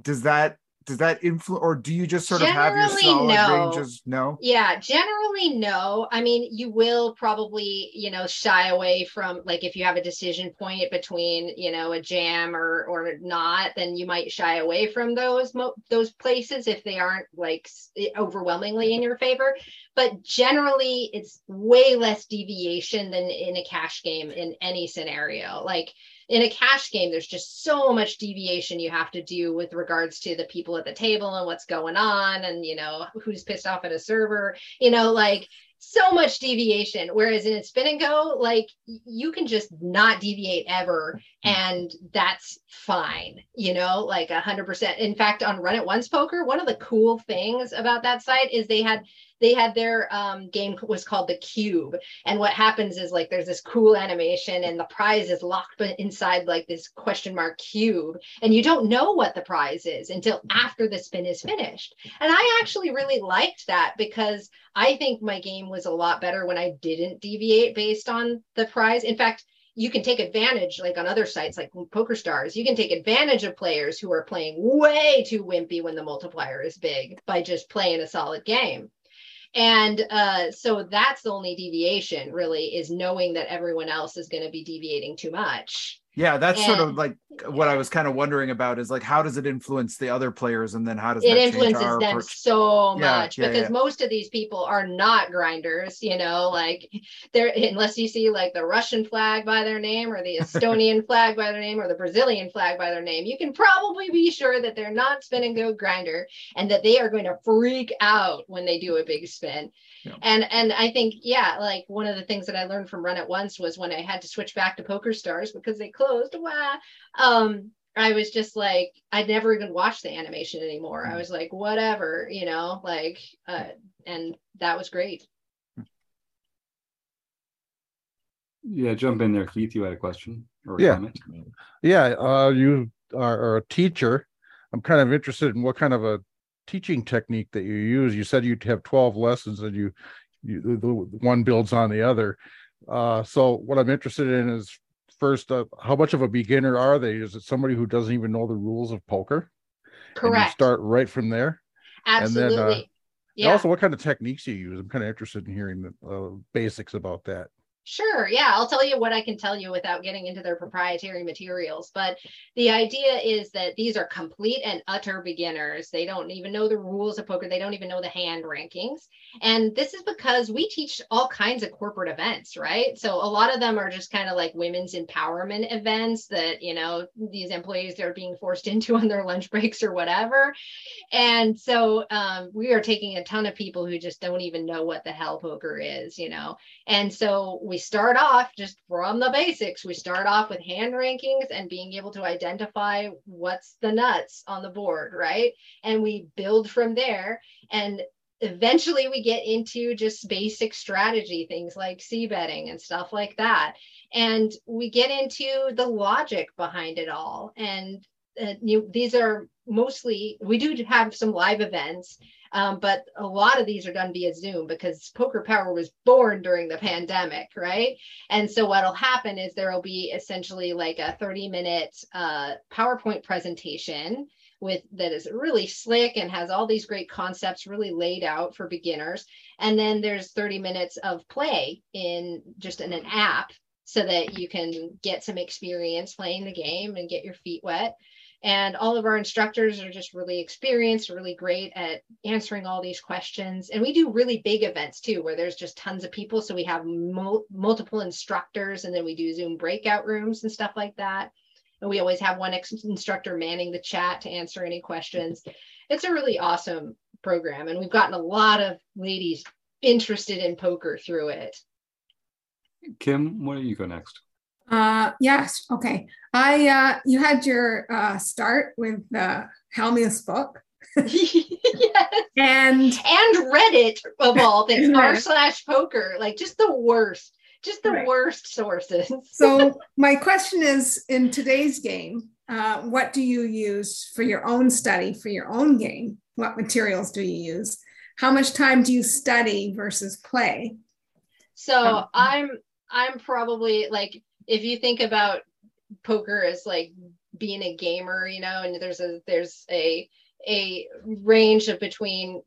does that does that influence or do you just sort of have your Generally, solid no. ranges no Yeah, generally no. I mean, you will probably, you know, shy away from like if you have a decision point between, you know, a jam or or not, then you might shy away from those mo- those places if they aren't like overwhelmingly in your favor. But generally, it's way less deviation than in a cash game in any scenario. Like in a cash game, there's just so much deviation you have to do with regards to the people at the table and what's going on, and you know who's pissed off at a server. You know, like so much deviation. Whereas in a spin and go, like you can just not deviate ever, mm-hmm. and that's fine. You know, like a hundred percent. In fact, on Run It Once Poker, one of the cool things about that site is they had they had their um, game was called the Cube, and what happens is like there's this cool animation, and the prize is locked inside like this question mark cube, and you don't know what the prize is until after the spin is finished. And I actually really liked that because I think my game was a lot better when I didn't deviate based on the prize. In fact, you can take advantage, like on other sites like Poker Stars, you can take advantage of players who are playing way too wimpy when the multiplier is big by just playing a solid game. And uh, so that's the only deviation, really, is knowing that everyone else is going to be deviating too much. Yeah that's sort of like what i was kind of wondering about is like how does it influence the other players and then how does it influences them approach? so Yeah, much yeah, because yeah. most of these people are not grinders you know like they're unless you see like the russian flag by their name or the estonian flag by their name or the brazilian flag by their name you can probably be sure that they're not spin and go grinder and that they are going to freak out when they do a big spin. And and i think yeah like one of the things that i learned from run it once was when i had to switch back to poker stars because they closed wow um I was just like, I'd never even watched the animation anymore. I was like, whatever, you know, like, uh, and that was great. Yeah, jump in there, Keith. You had a question or a Yeah. comment? Yeah, uh, you are, are a teacher. I'm kind of interested in what kind of a teaching technique that you use. You said you'd have 12 lessons and you, you the, the one builds on the other. Uh, so what I'm interested in is first, uh, how much of a beginner are they? Is it somebody who doesn't even know the rules of poker? And you Correct. start right from there. Absolutely. then, uh, And yeah. also, what kind of techniques you use? I'm kind of interested in hearing the uh, basics about that. Sure. Yeah. I'll tell you what I can tell you without getting into their proprietary materials. But the idea is that these are complete and utter beginners. They don't even know the rules of poker, they don't even know the hand rankings. And this is because we teach all kinds of corporate events, right? So a lot of them are just kind of like women's empowerment events that, you know, these employees are being forced into on their lunch breaks or whatever. And so um, we are taking a ton of people who just don't even know what the hell poker is, you know. And so we start off just from the basics. We start off with hand rankings and being able to identify what's the nuts on the board, right? And we build from there. And eventually we get into just basic strategy things like c-betting and stuff like that. And we get into the logic behind it all. And uh, you, these are mostly, we do have some live events um, but a lot of these are done via Zoom because Poker Power was born during the pandemic, right? And so what'll happen is there will be essentially like a 30 minute uh, PowerPoint presentation with that is really slick and has all these great concepts really laid out for beginners. And then there's 30 minutes of play in just in an app so that you can get some experience playing the game and get your feet wet. And all of our instructors are just really experienced, really great at answering all these questions. And we do really big events too, where there's just tons of people. So we have mul- multiple instructors, and then we do Zoom breakout rooms and stuff like that. And we always have one ex- instructor manning the chat to answer any questions. It's a really awesome program. And we've gotten a lot of ladies interested in poker through it. Kim, why don't you go next? Uh, yes. Okay. I uh, you had your uh, start with the Hellmuth's book, yes. and and Reddit of all things, r slash poker, like just the worst, just the Right. worst sources. so my question is: in today's game, uh, what do you use for your own study for your own game? What materials do you use? How much time do you study versus play? So Um, I'm I'm probably like if you think about poker as like being a gamer, you know, and there's a there's a a range of between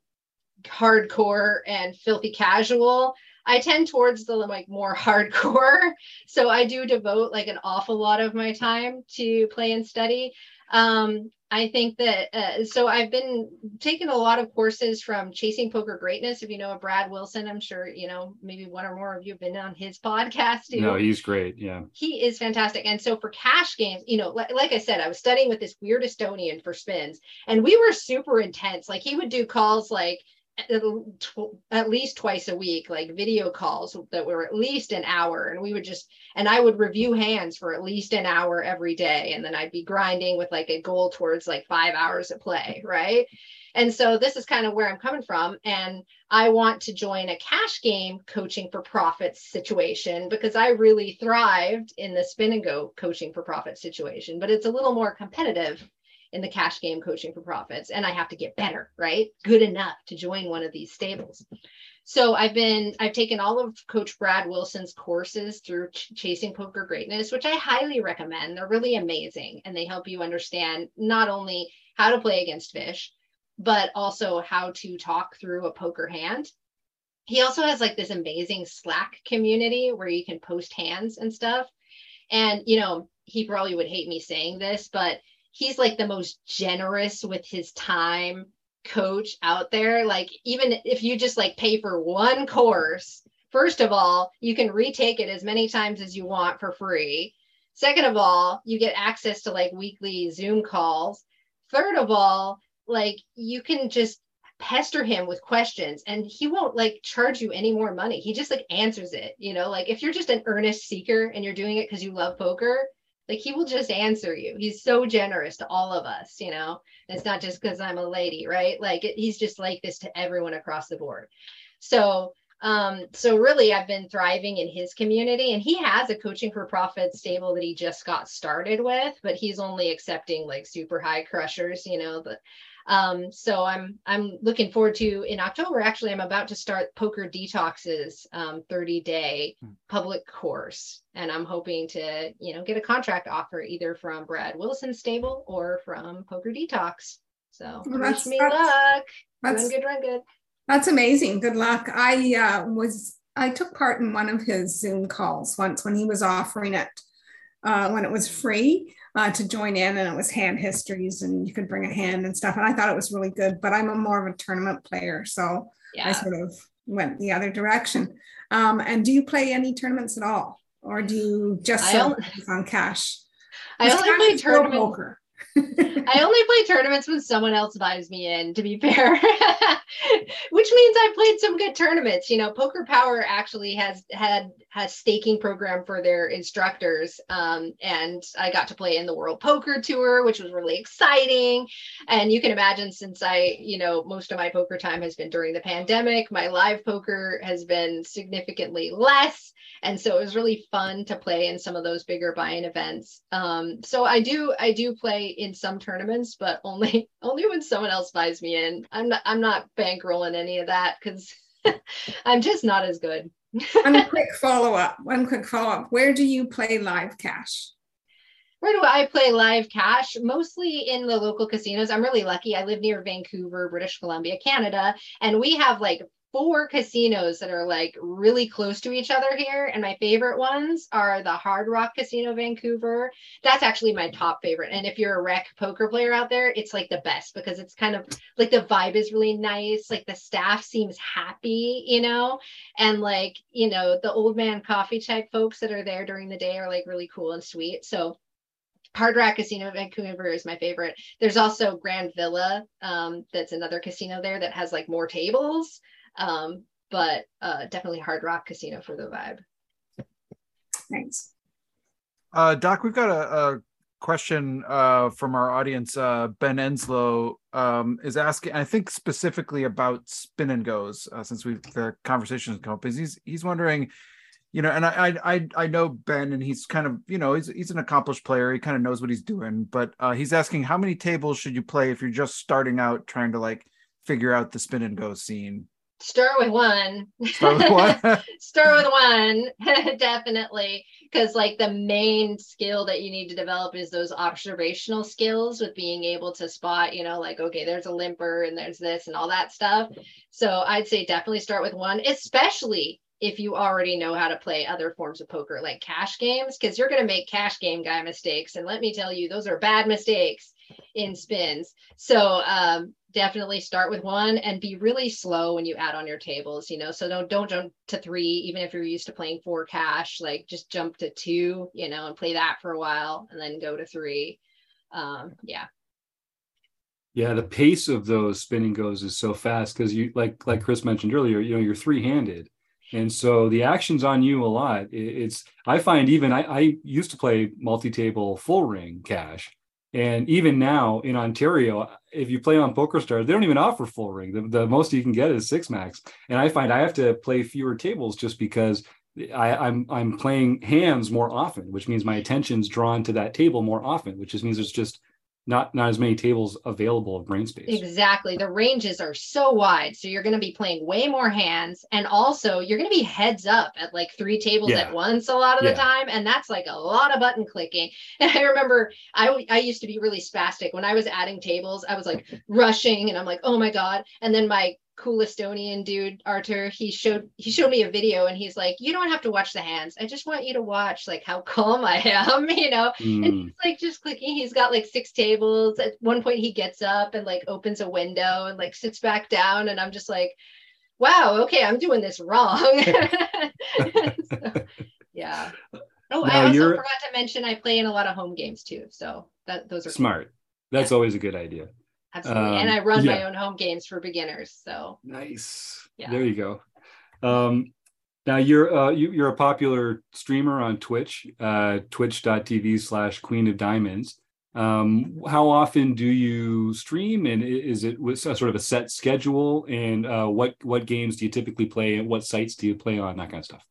hardcore and filthy casual. I tend towards the like more hardcore. So I do devote like an awful lot of my time to play and study. Um, I think that uh, so I've been taking a lot of courses from Chasing Poker Greatness. If you know Brad Wilson, I'm sure you know maybe one or more of you have been on his podcast too No, he's great. Yeah. he is fantastic. And so for cash games, you know, like, like I said, I was studying with this weird Estonian for spins, and we were super intense. Like he would do calls like at, least twice a week, like video calls that were at least an hour, and we would just and I would review hands for at least an hour every day, and then I'd be grinding with like a goal towards like five hours of play, right? And so this is kind of where I'm coming from, and I want to join a cash game coaching for profits situation because I really thrived in the spin and go coaching for profits situation, but it's a little more competitive in the cash game coaching for profits and I have to get better, right? Good enough to join one of these stables. So I've been I've taken all of coach Brad Wilson's courses through Ch- Chasing Poker Greatness, which I highly recommend. They're really amazing and they help you understand not only how to play against fish, but also how to talk through a poker hand he also has like this amazing slack community where you can post hands and stuff and you know he probably would hate me saying this but he's like the most generous with his time coach out there. Like even if you just like pay for one course first of all you can retake it as many times as you want for free. Second of all you get access to like weekly zoom calls. Third of all like you can just pester him with questions and he won't like charge you any more money. He just like answers it you know? Like if you're just an earnest seeker and you're doing it because you love poker like he will just answer you. He's so generous to all of us you know? And it's not just because i'm a lady right? Like it, he's just like this to everyone across the board. So um so really i've been thriving in his community and he has a coaching for profit stable that he just got started with but he's only accepting like super high crushers you know the Um, so I'm I'm looking forward to in October. Actually, I'm about to start Poker Detox's um, 30 day Hmm. public course, and I'm hoping to you know get a contract offer either from Brad Wilson Stable or from Poker Detox. So Well, wish me that's- luck. That's Doing good, run good. That's amazing. Good luck. I uh, was I took part in one of his Zoom calls once when he was offering it uh, when it was free uh, to join in, and it was hand histories, and you could bring a hand and stuff. And I thought it was really good. But I'm a more of a tournament player, so I sort of went the other direction. Um, and do you play any tournaments at all, or do you just on cash? I only play tournaments. poker. I only play tournaments when someone else buys me in, to be fair. Which means I've played some good tournaments. You know, Poker Power actually has had a staking program for their instructors. Um, and I got to play in the World Poker Tour, which was really exciting. And you can imagine since I, you know, most of my poker time has been during the pandemic, my live poker has been significantly less and so it was really fun to play in some of those bigger buy-in events um, so i do i do play in some tournaments but only only when someone else buys me in i'm not i'm not bankrolling any of that because i'm just not as good one quick follow up. One quick follow up. Where do you play live cash? where do i play live cash mostly in the local casinos i'm really lucky i live near vancouver british columbia canada and we have like four casinos that are like really close to each other here. And my favorite ones are the Hard Rock Casino Vancouver. That's actually my top favorite. And if you're a rec poker player out there, it's like the best because it's kind of like the vibe is really nice. Like the staff seems happy, you know, and like, you know, the old man coffee type folks that are there during the day are like really cool and sweet. So Hard Rock Casino Vancouver is my favorite. There's also Grand Villa, um, that's another casino there that has like more tables. Um, but uh, definitely Hard Rock Casino for the vibe. Thanks. Uh, Doc, we've got a, a question uh, from our audience. Uh, ben Enslow um, is asking, I think specifically about spin and goes, uh, since we've the conversation has come up. Is he's he's wondering, you know, and I I I know Ben, and he's kind of you know he's he's an accomplished player. He kind of knows what he's doing, but uh, he's asking how many tables should you play if you're just starting out trying to like figure out the spin and go scene. Start with one. Start with one. Start with one, definitely. Because, like, the main skill that you need to develop is those observational skills with being able to spot, you know, like, okay, there's a limper and there's this and all that stuff. So, I'd say definitely start with one, especially if you already know how to play other forms of poker like cash games, because you're going to make cash game guy mistakes. And let me tell you, those are bad mistakes in spins. So, um, definitely start with one and be really slow when you add on your tables you know so don't don't jump to three even if you're used to playing four cash like just jump to two you know and play that for a while and then go to three um yeah Yeah, the pace of those spin and goes is so fast because you like like Chris mentioned earlier, you know, you're three-handed. And so the action's on you a lot. It's I find even I, I used to play multi-table full ring cash. And even now in Ontario, if you play on PokerStars, they don't even offer full ring. The, the most you can get is six max. And I find I have to play fewer tables just because I, I'm I'm playing hands more often, which means my attention's drawn to that table more often, which just means there's just not not as many tables available of brain space. exactly the ranges are so wide so you're going to be playing way more hands and also you're going to be heads up at like three tables Yeah. at once a lot of Yeah. the time and that's like a lot of button clicking and i remember I I used to be really spastic when i was adding tables i was like rushing and i'm like oh my god and then my cool estonian dude arthur he showed he showed me a video and he's like you don't have to watch the hands i just want you to watch like how calm i am you know and Mm. he's like just clicking. He's got like six tables. At one point, he gets up and like opens a window and like sits back down. And I'm just like, wow, okay, I'm doing this wrong. So, yeah. Oh, I also you're- forgot to mention I play in a lot of home games too. So that those are Smart. That's always a good idea. Absolutely. and Um, I run my own home games for beginners. So Nice. Yeah. There you go. Um, now you're uh, you, you're a popular streamer on Twitch, uh, twitch.tv slash Queen of Diamonds. Um, how often do you stream, and is it with a sort of a set schedule? And uh, what what games do you typically play, and what sites do you play on? That kind of stuff.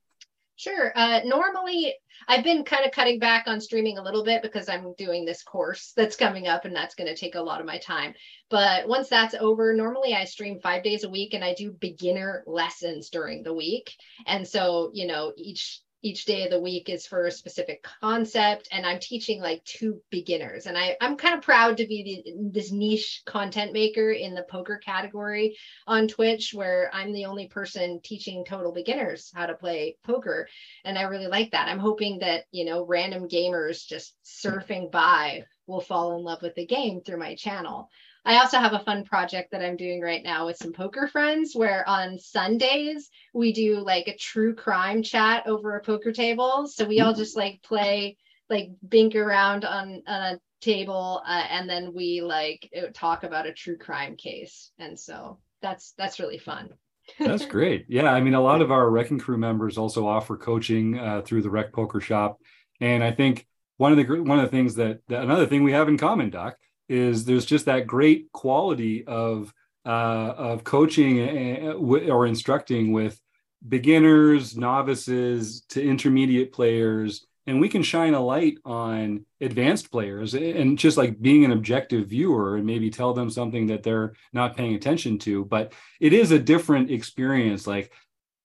Sure. Uh, normally, I've been kind of cutting back on streaming a little bit because I'm doing this course that's coming up and that's going to take a lot of my time. But once that's over, normally I stream five days a week and I do beginner lessons during the week. And so, you know, each each day of the week is for a specific concept and i'm teaching like two beginners. And I, i'm kind of proud to be the, this niche content maker in the poker category on twitch where i'm the only person teaching total beginners how to play poker and i really like that. I'm hoping that you know random gamers just surfing by will fall in love with the game through my channel I also have a fun project that I'm doing right now with some poker friends where on Sundays we do like a true crime chat over a poker table. So we all just like play, like bink around on, on a table uh, and then we like uh, talk about a true crime case. And so that's that's really fun. That's great. Yeah, I mean, a lot of our Wrecking Crew members also offer coaching uh, through the Rec Poker Shop, and I think one of the one of the things that, that another thing we have in common, Doc, is there's just that great quality of uh, of coaching eh, eh, or instructing with beginners, novices to intermediate players, and we can shine a light on advanced players eh, and just like being an objective viewer and maybe tell them something that they're not paying attention to. But it is a different experience. Like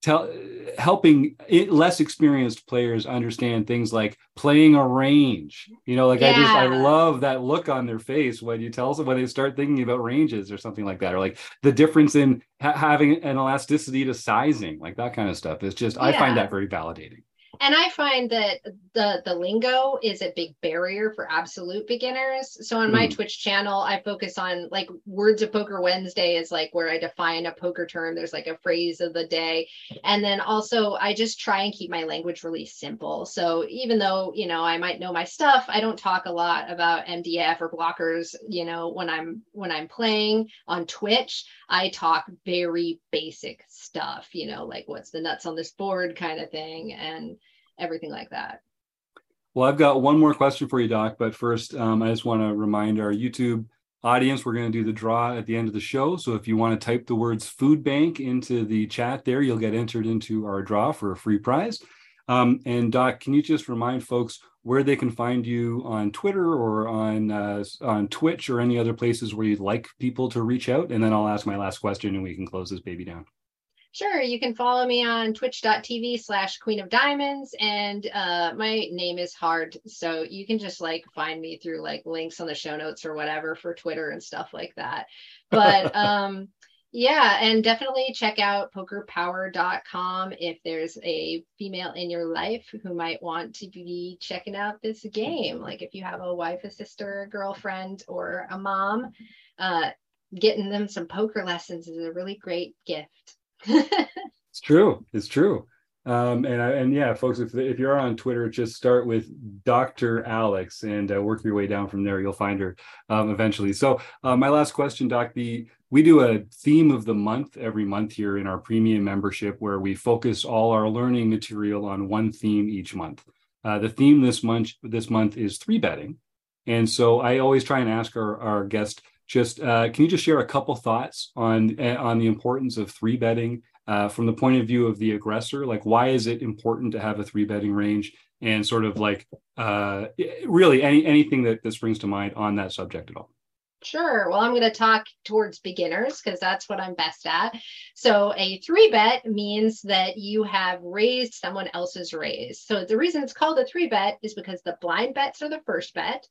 tell helping it, less experienced players understand things like playing a range you know like yeah. i just i love that look on their face when you tell them when they start thinking about ranges or something like that or like the difference in ha- having an elasticity to sizing like that kind of stuff is just yeah. i find that very validating and I find that the the lingo is a big barrier for absolute beginners. So on my mm. Twitch channel, I focus on like words of poker Wednesday is like where I define a poker term. There's like a phrase of the day. And then also I just try and keep my language really simple. So even though, you know, I might know my stuff, I don't talk a lot about MDF or blockers, you know, when I'm when I'm playing on Twitch, I talk very basic stuff, you know, like what's the nuts on this board kind of thing. And everything like that. Well, I've got one more question for you, Doc. But first, um, I just want to remind our YouTube audience we're going to do the draw at the end of the show. So if you want to type the words food bank into the chat there, you'll get entered into our draw for a free prize. Um, and Doc, can you just remind folks where they can find you on Twitter or on uh, on Twitch or any other places where you'd like people to reach out? And then I'll ask my last question and we can close this baby down. Sure, you can follow me on twitch.tv slash queen of diamonds. And uh, my name is hard. So you can just like find me through like links on the show notes or whatever for Twitter and stuff like that. But um, yeah, and definitely check out pokerpower.com if there's a female in your life who might want to be checking out this game. Like if you have a wife, a sister, a girlfriend, or a mom, uh, getting them some poker lessons is a really great gift it's true. It's true. Um, and and yeah, folks, if if you're on Twitter, just start with Dr. Alex and uh, work your way down from there. You'll find her um, eventually. So uh, my last question, Doc, the we do a theme of the month every month here in our premium membership, where we focus all our learning material on one theme each month. Uh, the theme this month this month is three betting, and so I always try and ask our our guest just uh, can you just share a couple thoughts on uh, on the importance of three betting uh, from the point of view of the aggressor? Like, why is it important to have a three betting range? And sort of like, uh, really, any anything that that springs to mind on that subject at all? Sure. Well, I'm going to talk towards beginners because that's what I'm best at. So, a three bet means that you have raised someone else's raise. So, the reason it's called a three bet is because the blind bets are the first bet,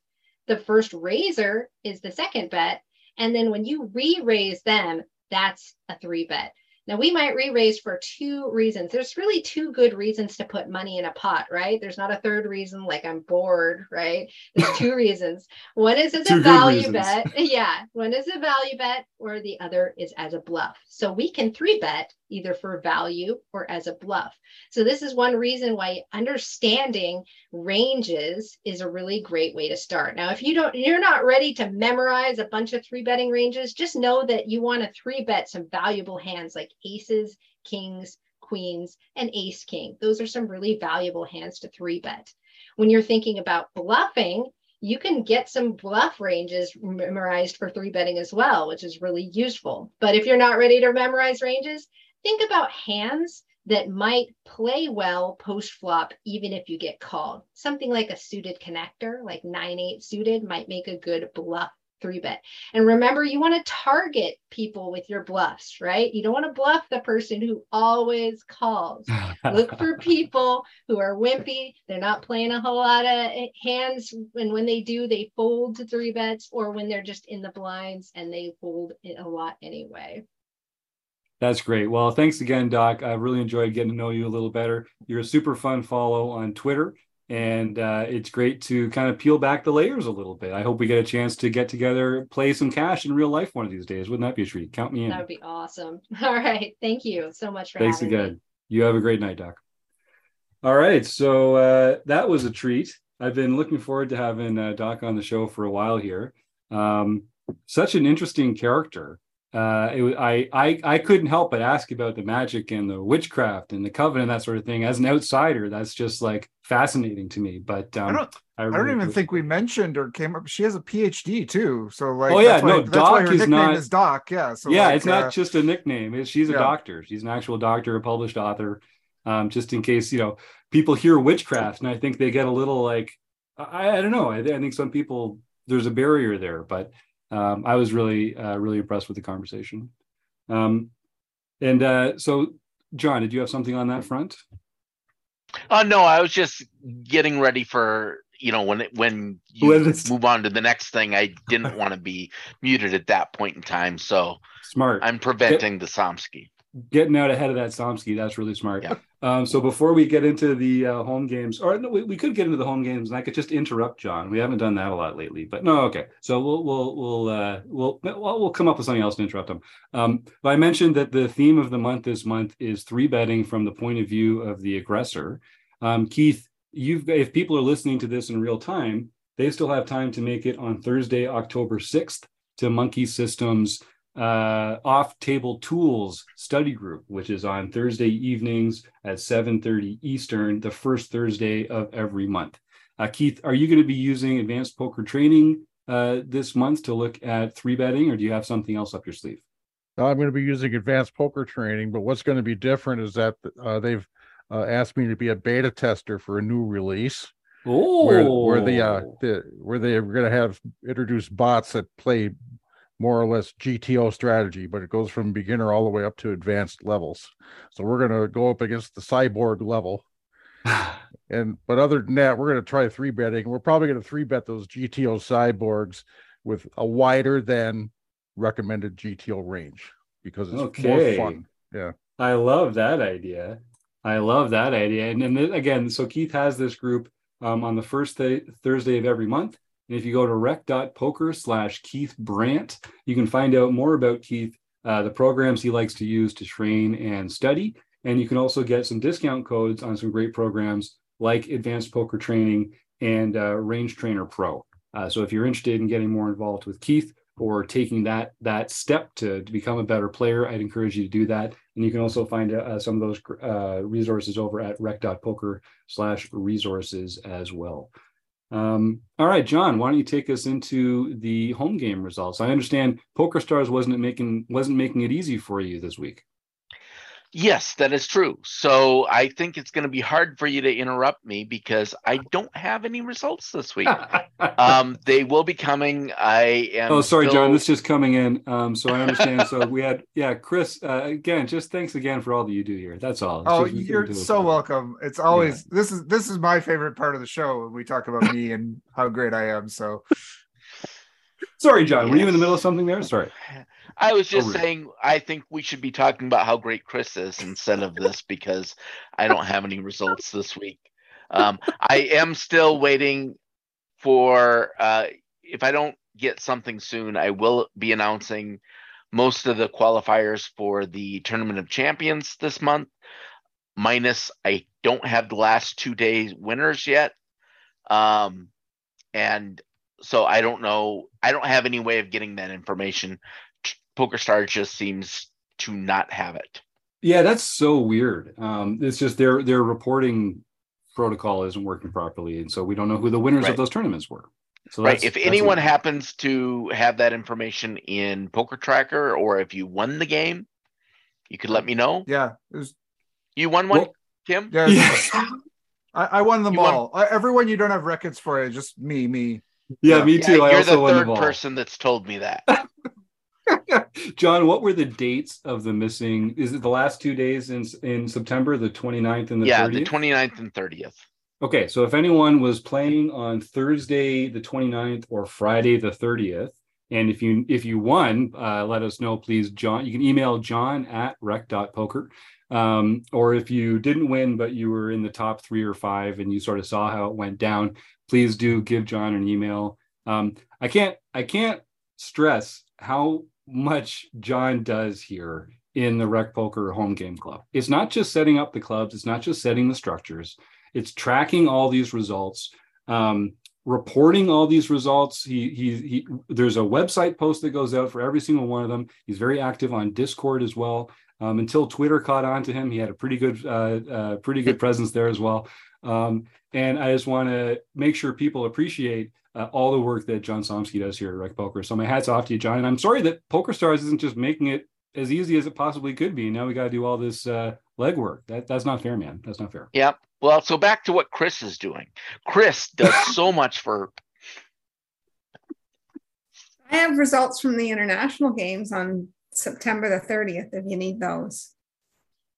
the first raiser is the second bet. And then when you re raise them, that's a three bet. Now we might re-raise for two reasons. There's really two good reasons to put money in a pot, right? There's not a third reason like I'm bored, right? There's two reasons. One is as a value bet. Yeah. One is a value bet or the other is as a bluff. So we can three bet either for value or as a bluff. So this is one reason why understanding ranges is a really great way to start. Now, if you don't you're not ready to memorize a bunch of three betting ranges, just know that you want to three bet some valuable hands like aces, kings, queens, and ace king. Those are some really valuable hands to three bet. When you're thinking about bluffing, you can get some bluff ranges memorized for three betting as well, which is really useful. But if you're not ready to memorize ranges, think about hands that might play well post flop, even if you get called. Something like a suited connector, like 9 8 suited, might make a good bluff three bet. And remember, you want to target people with your bluffs, right? You don't want to bluff the person who always calls. Look for people who are wimpy. They're not playing a whole lot of eh, hands. And when they do, they fold to three bets, or when they're just in the blinds and they fold a lot anyway. That's great. Well, thanks again, Doc. I really enjoyed getting to know you a little better. You're a super fun follow on Twitter, and uh, it's great to kind of peel back the layers a little bit. I hope we get a chance to get together, play some cash in real life one of these days. Wouldn't that be a treat? Count me in. That would be awesome. All right. Thank you so much for thanks again. Me. You have a great night, Doc. All right. So uh, that was a treat. I've been looking forward to having uh, Doc on the show for a while here. Um, such an interesting character uh, it, I, I I couldn't help but ask about the magic and the witchcraft and the covenant that sort of thing. As an outsider, that's just like fascinating to me. But um, I don't I, really I don't even think we mentioned or came up. She has a PhD too, so like oh yeah, no, that's why her nickname not, is Doc. Yeah, so yeah, like, it's uh, not just a nickname. she's a yeah. doctor. She's an actual doctor, a published author. Um, just in case you know people hear witchcraft and I think they get a little like I, I don't know. I, I think some people there's a barrier there, but um, I was really uh, really impressed with the conversation. Um, and uh, so, John, did you have something on that front? Uh, no, I was just getting ready for you know when it, when you move on to the next thing. I didn't want to be muted at that point in time, so smart. I'm preventing the Somsky. Getting out ahead of that Somsky, that's really smart. Yeah. Um, so before we get into the uh, home games, or no, we, we could get into the home games, and I could just interrupt John. We haven't done that a lot lately, but no, okay. So we'll we'll we'll uh, we'll we'll come up with something else to interrupt him. Um, but I mentioned that the theme of the month this month is three betting from the point of view of the aggressor. Um, Keith, you've if people are listening to this in real time, they still have time to make it on Thursday, October sixth, to Monkey Systems uh, off table tools study group which is on thursday evenings at 7.30 eastern the first thursday of every month. Uh, keith are you going to be using advanced poker training uh, this month to look at three betting or do you have something else up your sleeve? I'm going to be using advanced poker training but what's going to be different is that uh, they've uh, asked me to be a beta tester for a new release. Oh, where, where the, uh, the where they are going to have introduced bots that play more or less GTO strategy, but it goes from beginner all the way up to advanced levels. So we're going to go up against the cyborg level. and but other than that, we're going to try three betting. We're probably going to three bet those GTO cyborgs with a wider than recommended GTO range because it's okay. more fun. Yeah. I love that idea. I love that idea. And, and again, so Keith has this group um, on the first th- Thursday of every month. And if you go to rec.poker slash Keith Brandt, you can find out more about Keith, uh, the programs he likes to use to train and study. And you can also get some discount codes on some great programs like Advanced Poker Training and uh, Range Trainer Pro. Uh, so if you're interested in getting more involved with Keith or taking that that step to, to become a better player, I'd encourage you to do that. And you can also find uh, some of those uh, resources over at rec.poker slash resources as well. Um, all right, John, why don't you take us into the home game results? I understand PokerStars wasn't making wasn't making it easy for you this week. Yes, that is true. So I think it's going to be hard for you to interrupt me because I don't have any results this week. um, they will be coming. I am. Oh, sorry, still... John. This is just coming in. Um, so I understand. so we had, yeah, Chris. Uh, again, just thanks again for all that you do here. That's all. It's oh, just, you're so welcome. It's always yeah. this is this is my favorite part of the show when we talk about me and how great I am. So. Sorry, John. Yes. Were you in the middle of something there? Sorry. I was just oh, saying, I think we should be talking about how great Chris is instead of this because I don't have any results this week. Um, I am still waiting for, uh, if I don't get something soon, I will be announcing most of the qualifiers for the Tournament of Champions this month. Minus, I don't have the last two days winners yet. Um, and so I don't know. I don't have any way of getting that information PokerStar just seems to not have it. Yeah, that's so weird. Um, it's just their their reporting protocol isn't working properly, and so we don't know who the winners right. of those tournaments were. So right. If anyone weird. happens to have that information in Poker Tracker, or if you won the game, you could let me know. Yeah, it was You won one, Well- Kim? Yeah, Yeah. I, I won them You won- all. I, everyone you don't have records for it. Just me, me. Yeah, Yeah. me Yeah, too. I you're also the won the third ball. person that's told me that. John, what were the dates of the missing? Is it the last two days in in September, the 29th and the yeah, 30th? the 29th and 30th. Okay, so if anyone was playing on Thursday the 29th or Friday the 30th, and if you if you won, uh, let us know, please, John. You can email John at rec.poker. Um, or if you didn't win, but you were in the top three or five and you sort of saw how it went down, please do give John an email. Um, I can't I can't stress how much John does here in the Rec Poker Home Game Club. It's not just setting up the clubs, it's not just setting the structures it's tracking all these results um, reporting all these results. He, he he there's a website post that goes out for every single one of them. He's very active on discord as well. Um, until twitter caught on to him he had a pretty good uh, uh, pretty good presence there as well. Um, and i just want to make sure people appreciate uh, all the work that john somsky does here at rec poker so my hat's off to you john and i'm sorry that poker stars isn't just making it as easy as it possibly could be now we got to do all this uh, legwork that that's not fair man that's not fair Yep. Well, so back to what Chris is doing. Chris does so much for I have results from the international games on September the 30th if you need those.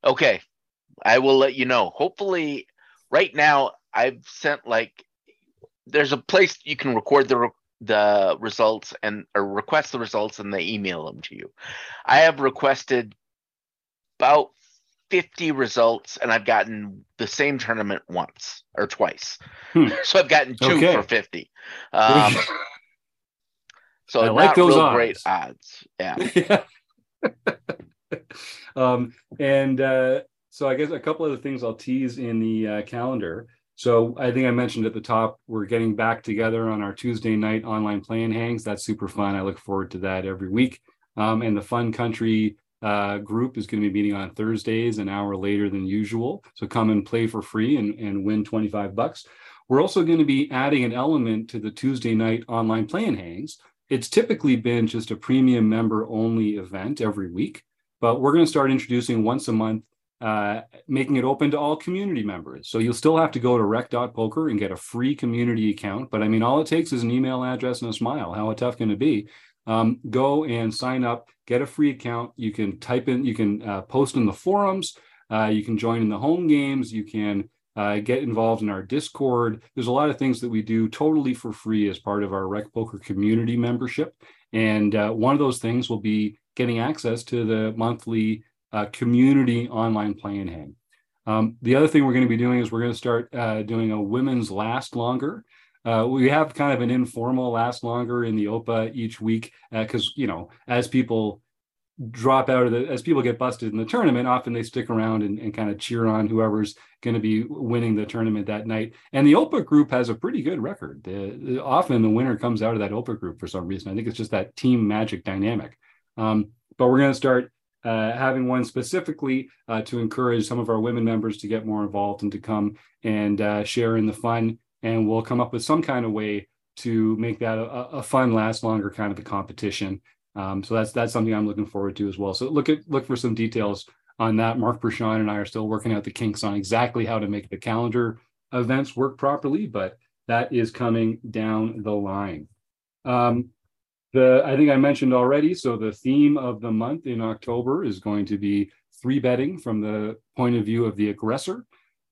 Okay. I will let you know. Hopefully, right now I've sent like there's a place you can record the re- the results and or request the results and they email them to you. I have requested about 50 results and I've gotten the same tournament once or twice. Hmm. So I've gotten two Okay. for 50. Um, so I like those real great odds. odds. Yeah. um, and uh, so I guess a couple of the things I'll tease in the uh, calendar. So I think I mentioned at the top, we're getting back together on our Tuesday night online playing hangs. That's super fun. I look forward to that every week. Um, and the Fun Country uh, group is going to be meeting on Thursdays, an hour later than usual. So come and play for free and, and win 25 bucks. We're also going to be adding an element to the Tuesday night online playing hangs. It's typically been just a premium member only event every week, but we're going to start introducing once a month, uh, making it open to all community members. So you'll still have to go to rec.poker and get a free community account. But I mean, all it takes is an email address and a smile. How tough can it be? Um, go and sign up, get a free account. You can type in, you can uh, post in the forums, uh, you can join in the home games, you can uh, get involved in our Discord. There's a lot of things that we do totally for free as part of our Rec Poker community membership. And uh, one of those things will be getting access to the monthly uh, community online playing hang. Um, the other thing we're going to be doing is we're going to start uh, doing a women's last longer. Uh, we have kind of an informal last longer in the OPA each week because, you know, as people drop out of the as people get busted in the tournament often they stick around and, and kind of cheer on whoever's going to be winning the tournament that night and the opa group has a pretty good record the, often the winner comes out of that opa group for some reason i think it's just that team magic dynamic um, but we're going to start uh, having one specifically uh, to encourage some of our women members to get more involved and to come and uh, share in the fun and we'll come up with some kind of way to make that a, a fun last longer kind of a competition um, so that's that's something I'm looking forward to as well. So look at look for some details on that. Mark Prashant and I are still working out the kinks on exactly how to make the calendar events work properly, but that is coming down the line. Um, the I think I mentioned already. So the theme of the month in October is going to be three betting from the point of view of the aggressor,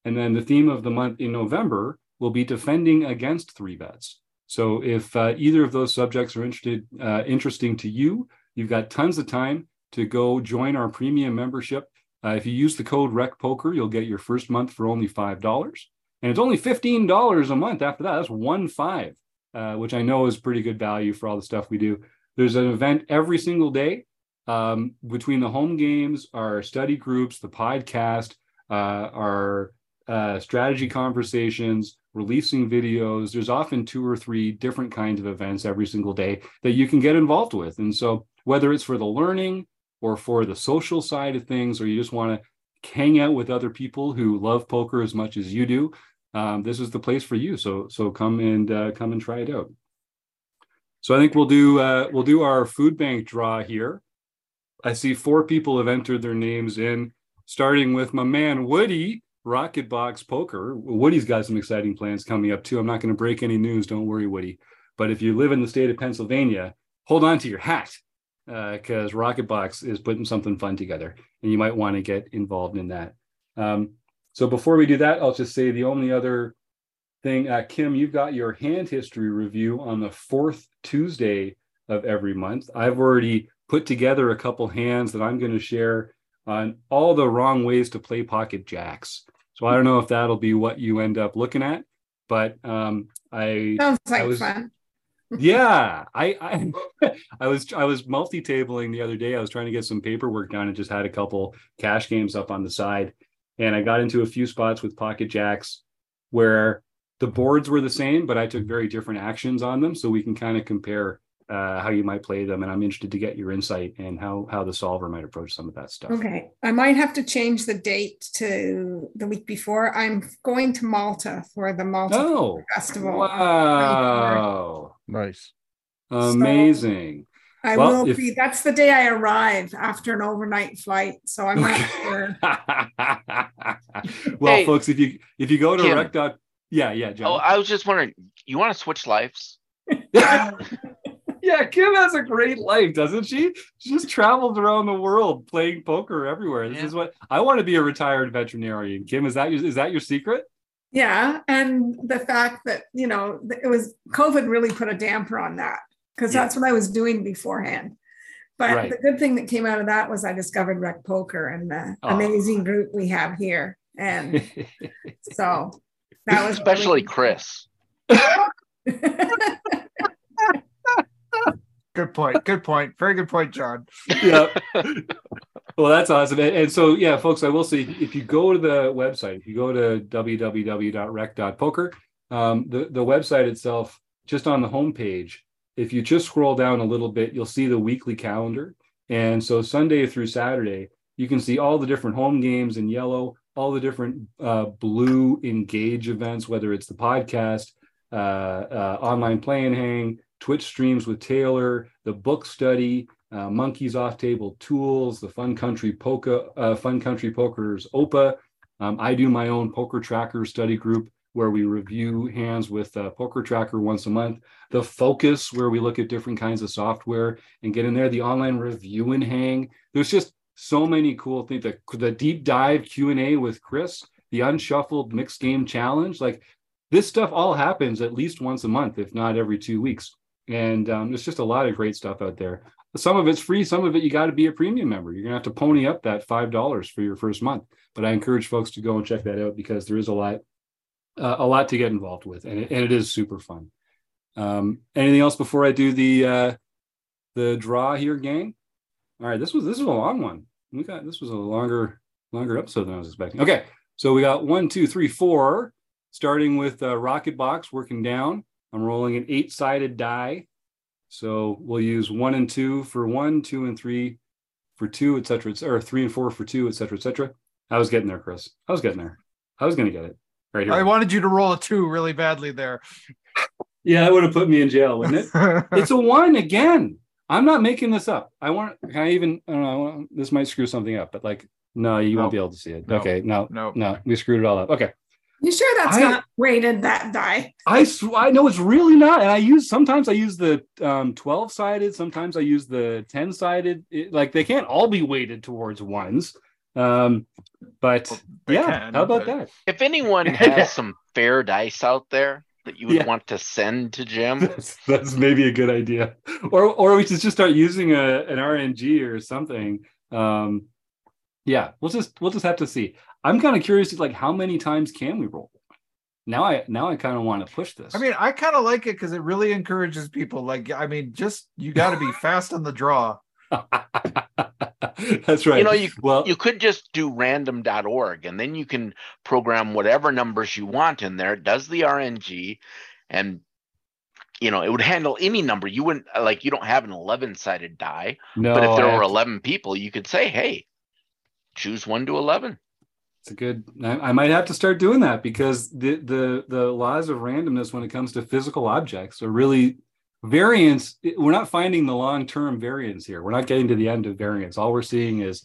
and then the theme of the month in November will be defending against three bets. So if uh, either of those subjects are interested, uh, interesting to you, you've got tons of time to go join our premium membership. Uh, if you use the code RECPOKER, you'll get your first month for only $5. And it's only $15 a month after that. That's one five, uh, which I know is pretty good value for all the stuff we do. There's an event every single day um, between the home games, our study groups, the podcast, uh, our uh, strategy conversations, releasing videos. There's often two or three different kinds of events every single day that you can get involved with. And so, whether it's for the learning or for the social side of things, or you just want to hang out with other people who love poker as much as you do, um, this is the place for you. So, so come and uh, come and try it out. So I think we'll do uh, we'll do our food bank draw here. I see four people have entered their names in. starting with my man Woody, Rocket Box Poker. Woody's got some exciting plans coming up too. I'm not going to break any news. Don't worry, Woody. But if you live in the state of Pennsylvania, hold on to your hat because uh, Rocket Box is putting something fun together, and you might want to get involved in that. Um, so before we do that, I'll just say the only other thing, uh, Kim, you've got your hand history review on the fourth Tuesday of every month. I've already put together a couple hands that I'm going to share on all the wrong ways to play pocket jacks. So I don't know if that'll be what you end up looking at, but um, I sounds like I was, fun. yeah, I I I was I was multi-tabling the other day. I was trying to get some paperwork done and just had a couple cash games up on the side, and I got into a few spots with pocket jacks where the boards were the same, but I took very different actions on them, so we can kind of compare uh, how you might play them. And I'm interested to get your insight and how how the solver might approach some of that stuff. Okay, I might have to change the date to the week before. I'm going to Malta for the Malta Oh, Festival. wow, Nice. amazing. I Well, will if- be. That's the day I arrive after an overnight flight. So I'm not sure. well, Hey, folks, if you if you go to Kim. rec dot yeah yeah Oh, I was just wondering, you want to switch lives? yeah, Kim has a great life, doesn't she? She just travels around the world playing poker everywhere. This Yeah. is what I want to be a retired veterinarian. Kim, is that your, is that your secret? Yeah, and the fact that you know it was COVID really put a damper on that because Yeah. that's what I was doing beforehand. But Right. the good thing that came out of that was I discovered Rec Poker and the Aw. amazing group we have here, and so that was Especially Chris. Good point. Good point. Very good point, John. yeah. Well, that's awesome. And, and so, yeah, folks, I will say if you go to the website, if you go to www.rec.poker, um, the, the website itself, just on the homepage, if you just scroll down a little bit, you'll see the weekly calendar. And so, Sunday through Saturday, you can see all the different home games in yellow, all the different uh, blue engage events, whether it's the podcast, uh, uh, online play and hang, Twitch streams with Taylor, the book study, uh, Monkeys Off Table Tools, the Fun Country Poker, uh, Fun Country Poker's OPA. Um, I do my own poker tracker study group where we review hands with Poker Tracker once a month. The Focus, where we look at different kinds of software and get in there. The online review and hang. There's just so many cool things. The, the deep dive Q and A with Chris, the unshuffled mixed game challenge. Like this stuff all happens at least once a month, if not every two weeks. And um, there's just a lot of great stuff out there. Some of it's free, some of it you got to be a premium member. You're gonna have to pony up that five dollars for your first month. But I encourage folks to go and check that out because there is a lot, uh, a lot to get involved with, and it, and it is super fun. Um, anything else before I do the uh, the draw here, gang? All right, this was this was a long one. We got this was a longer longer episode than I was expecting. Okay, so we got one, two, three, four, starting with uh, Rocket Box, working down. I'm rolling an eight sided die. So we'll use one and two for one, two and three for two, et cetera, et cetera, or three and four for two, et cetera, et cetera. I was getting there, Chris. I was getting there. I was going to get it right here. I wanted you to roll a two really badly there. yeah, that would have put me in jail, wouldn't it? it's a one again. I'm not making this up. I want, can I even, I don't know, I want- this might screw something up, but like, no, you No. won't be able to see it. No. Okay, no, no. no, we screwed it all up. Okay. You sure that's I- not weighted that die? I sw- I know it's really not, and I use sometimes I use the um, twelve sided, sometimes I use the ten sided. Like they can't all be weighted towards ones, um, but They yeah. can, how about but- that? If anyone has some fair dice out there that you would Yeah. want to send to Jim, That's, that's maybe a good idea, or or we should just start using a an RNG or something. Um, yeah, we'll just we'll just have to see. I'm kind of curious, like how many times can we roll? Now I now I kind of want to push this. I mean, I kind of like it because it really encourages people. Like, I mean, just you got to be fast on the draw. that's right. you know, you well, you could just do random.org and then you can program whatever numbers you want in there. It does the RNG and you know, it would handle any number. You wouldn't like you don't have an 11 sided die, no, but if there I were have to- 11 people, you could say, "Hey, choose 1 to 11." It's a good. I, I might have to start doing that because the the the laws of randomness when it comes to physical objects are really variance. We're not finding the long term variance here. We're not getting to the end of variance. All we're seeing is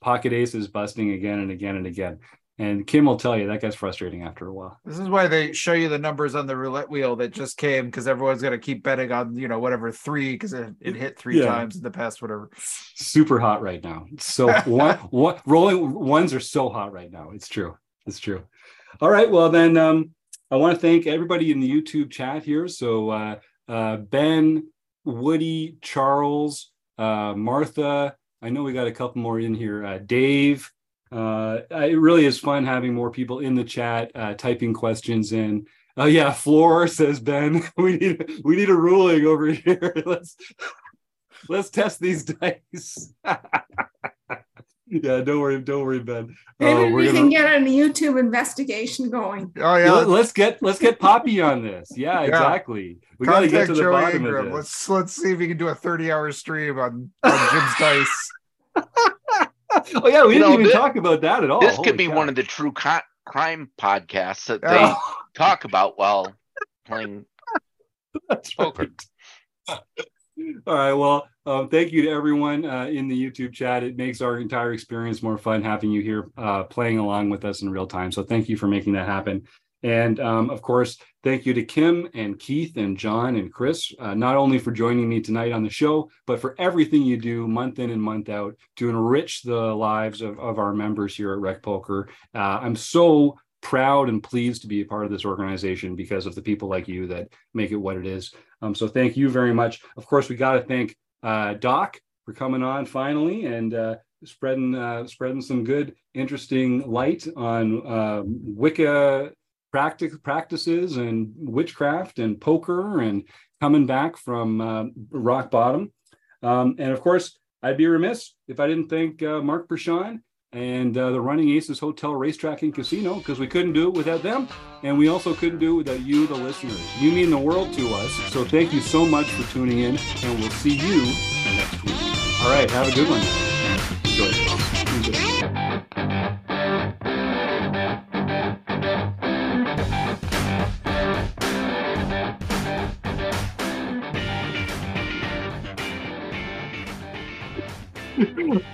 pocket aces busting again and again and again. And Kim will tell you that gets frustrating after a while. This is why they show you the numbers on the roulette wheel that just came because everyone's gonna keep betting on you know whatever three because it, it hit three Yeah. times in the past whatever. Super hot right now. So one, one rolling ones are so hot right now. It's true. It's true. All right. Well, then um, I want to thank everybody in the YouTube chat here. So uh, Ben, Woody, Charles, uh, Martha. I know we got a couple more in here. Uh, Dave. Uh, it really is fun having more people in the chat uh, typing questions in. Oh yeah, floor says Ben. We need we need a ruling over here. Let's let's test these dice. Yeah, don't worry, don't worry, Ben. Maybe Uh, we can get a YouTube investigation going. Oh Yeah, yeah, let's get let's get Poppy on this. Yeah, Yeah. exactly. We got to get contact to the Joey bottom Ingram. of this. Let's let's see if we can do a thirty hour stream on, on Jim's dice. Oh yeah, we You didn't know, even thi- talk about that at all. this Holy could be cow. one of the true co- crime podcasts that they Oh, talk about while playing That's poker. right. All right. Well, um, thank you to everyone uh, in the YouTube chat. It makes our entire experience more fun having you here uh, playing along with us in real time. So thank you for making that happen. And um, of course, thank you to Kim and Keith and John and Chris, uh, not only for joining me tonight on the show, but for everything you do month in and month out to enrich the lives of, of our members here at Rec Poker. Uh, I'm so proud and pleased to be a part of this organization because of the people like you that make it what it is. Um, so thank you very much. Of course, we got to thank uh, Doc for coming on finally and uh, spreading uh, spreading some good, interesting light on uh, Wicca practice practices and witchcraft and poker and coming back from uh, rock bottom. Um, and of course, I'd be remiss if I didn't thank uh, Mark Brashan and uh, the Running Aces Hotel Racetrack and Casino because we couldn't do it without them. And we also couldn't do it without you, the listeners. You mean the world to us. So thank you so much for tuning in, and we'll see you next week. All right, have a good one.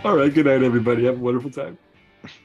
All right, good night, everybody. Have a wonderful time.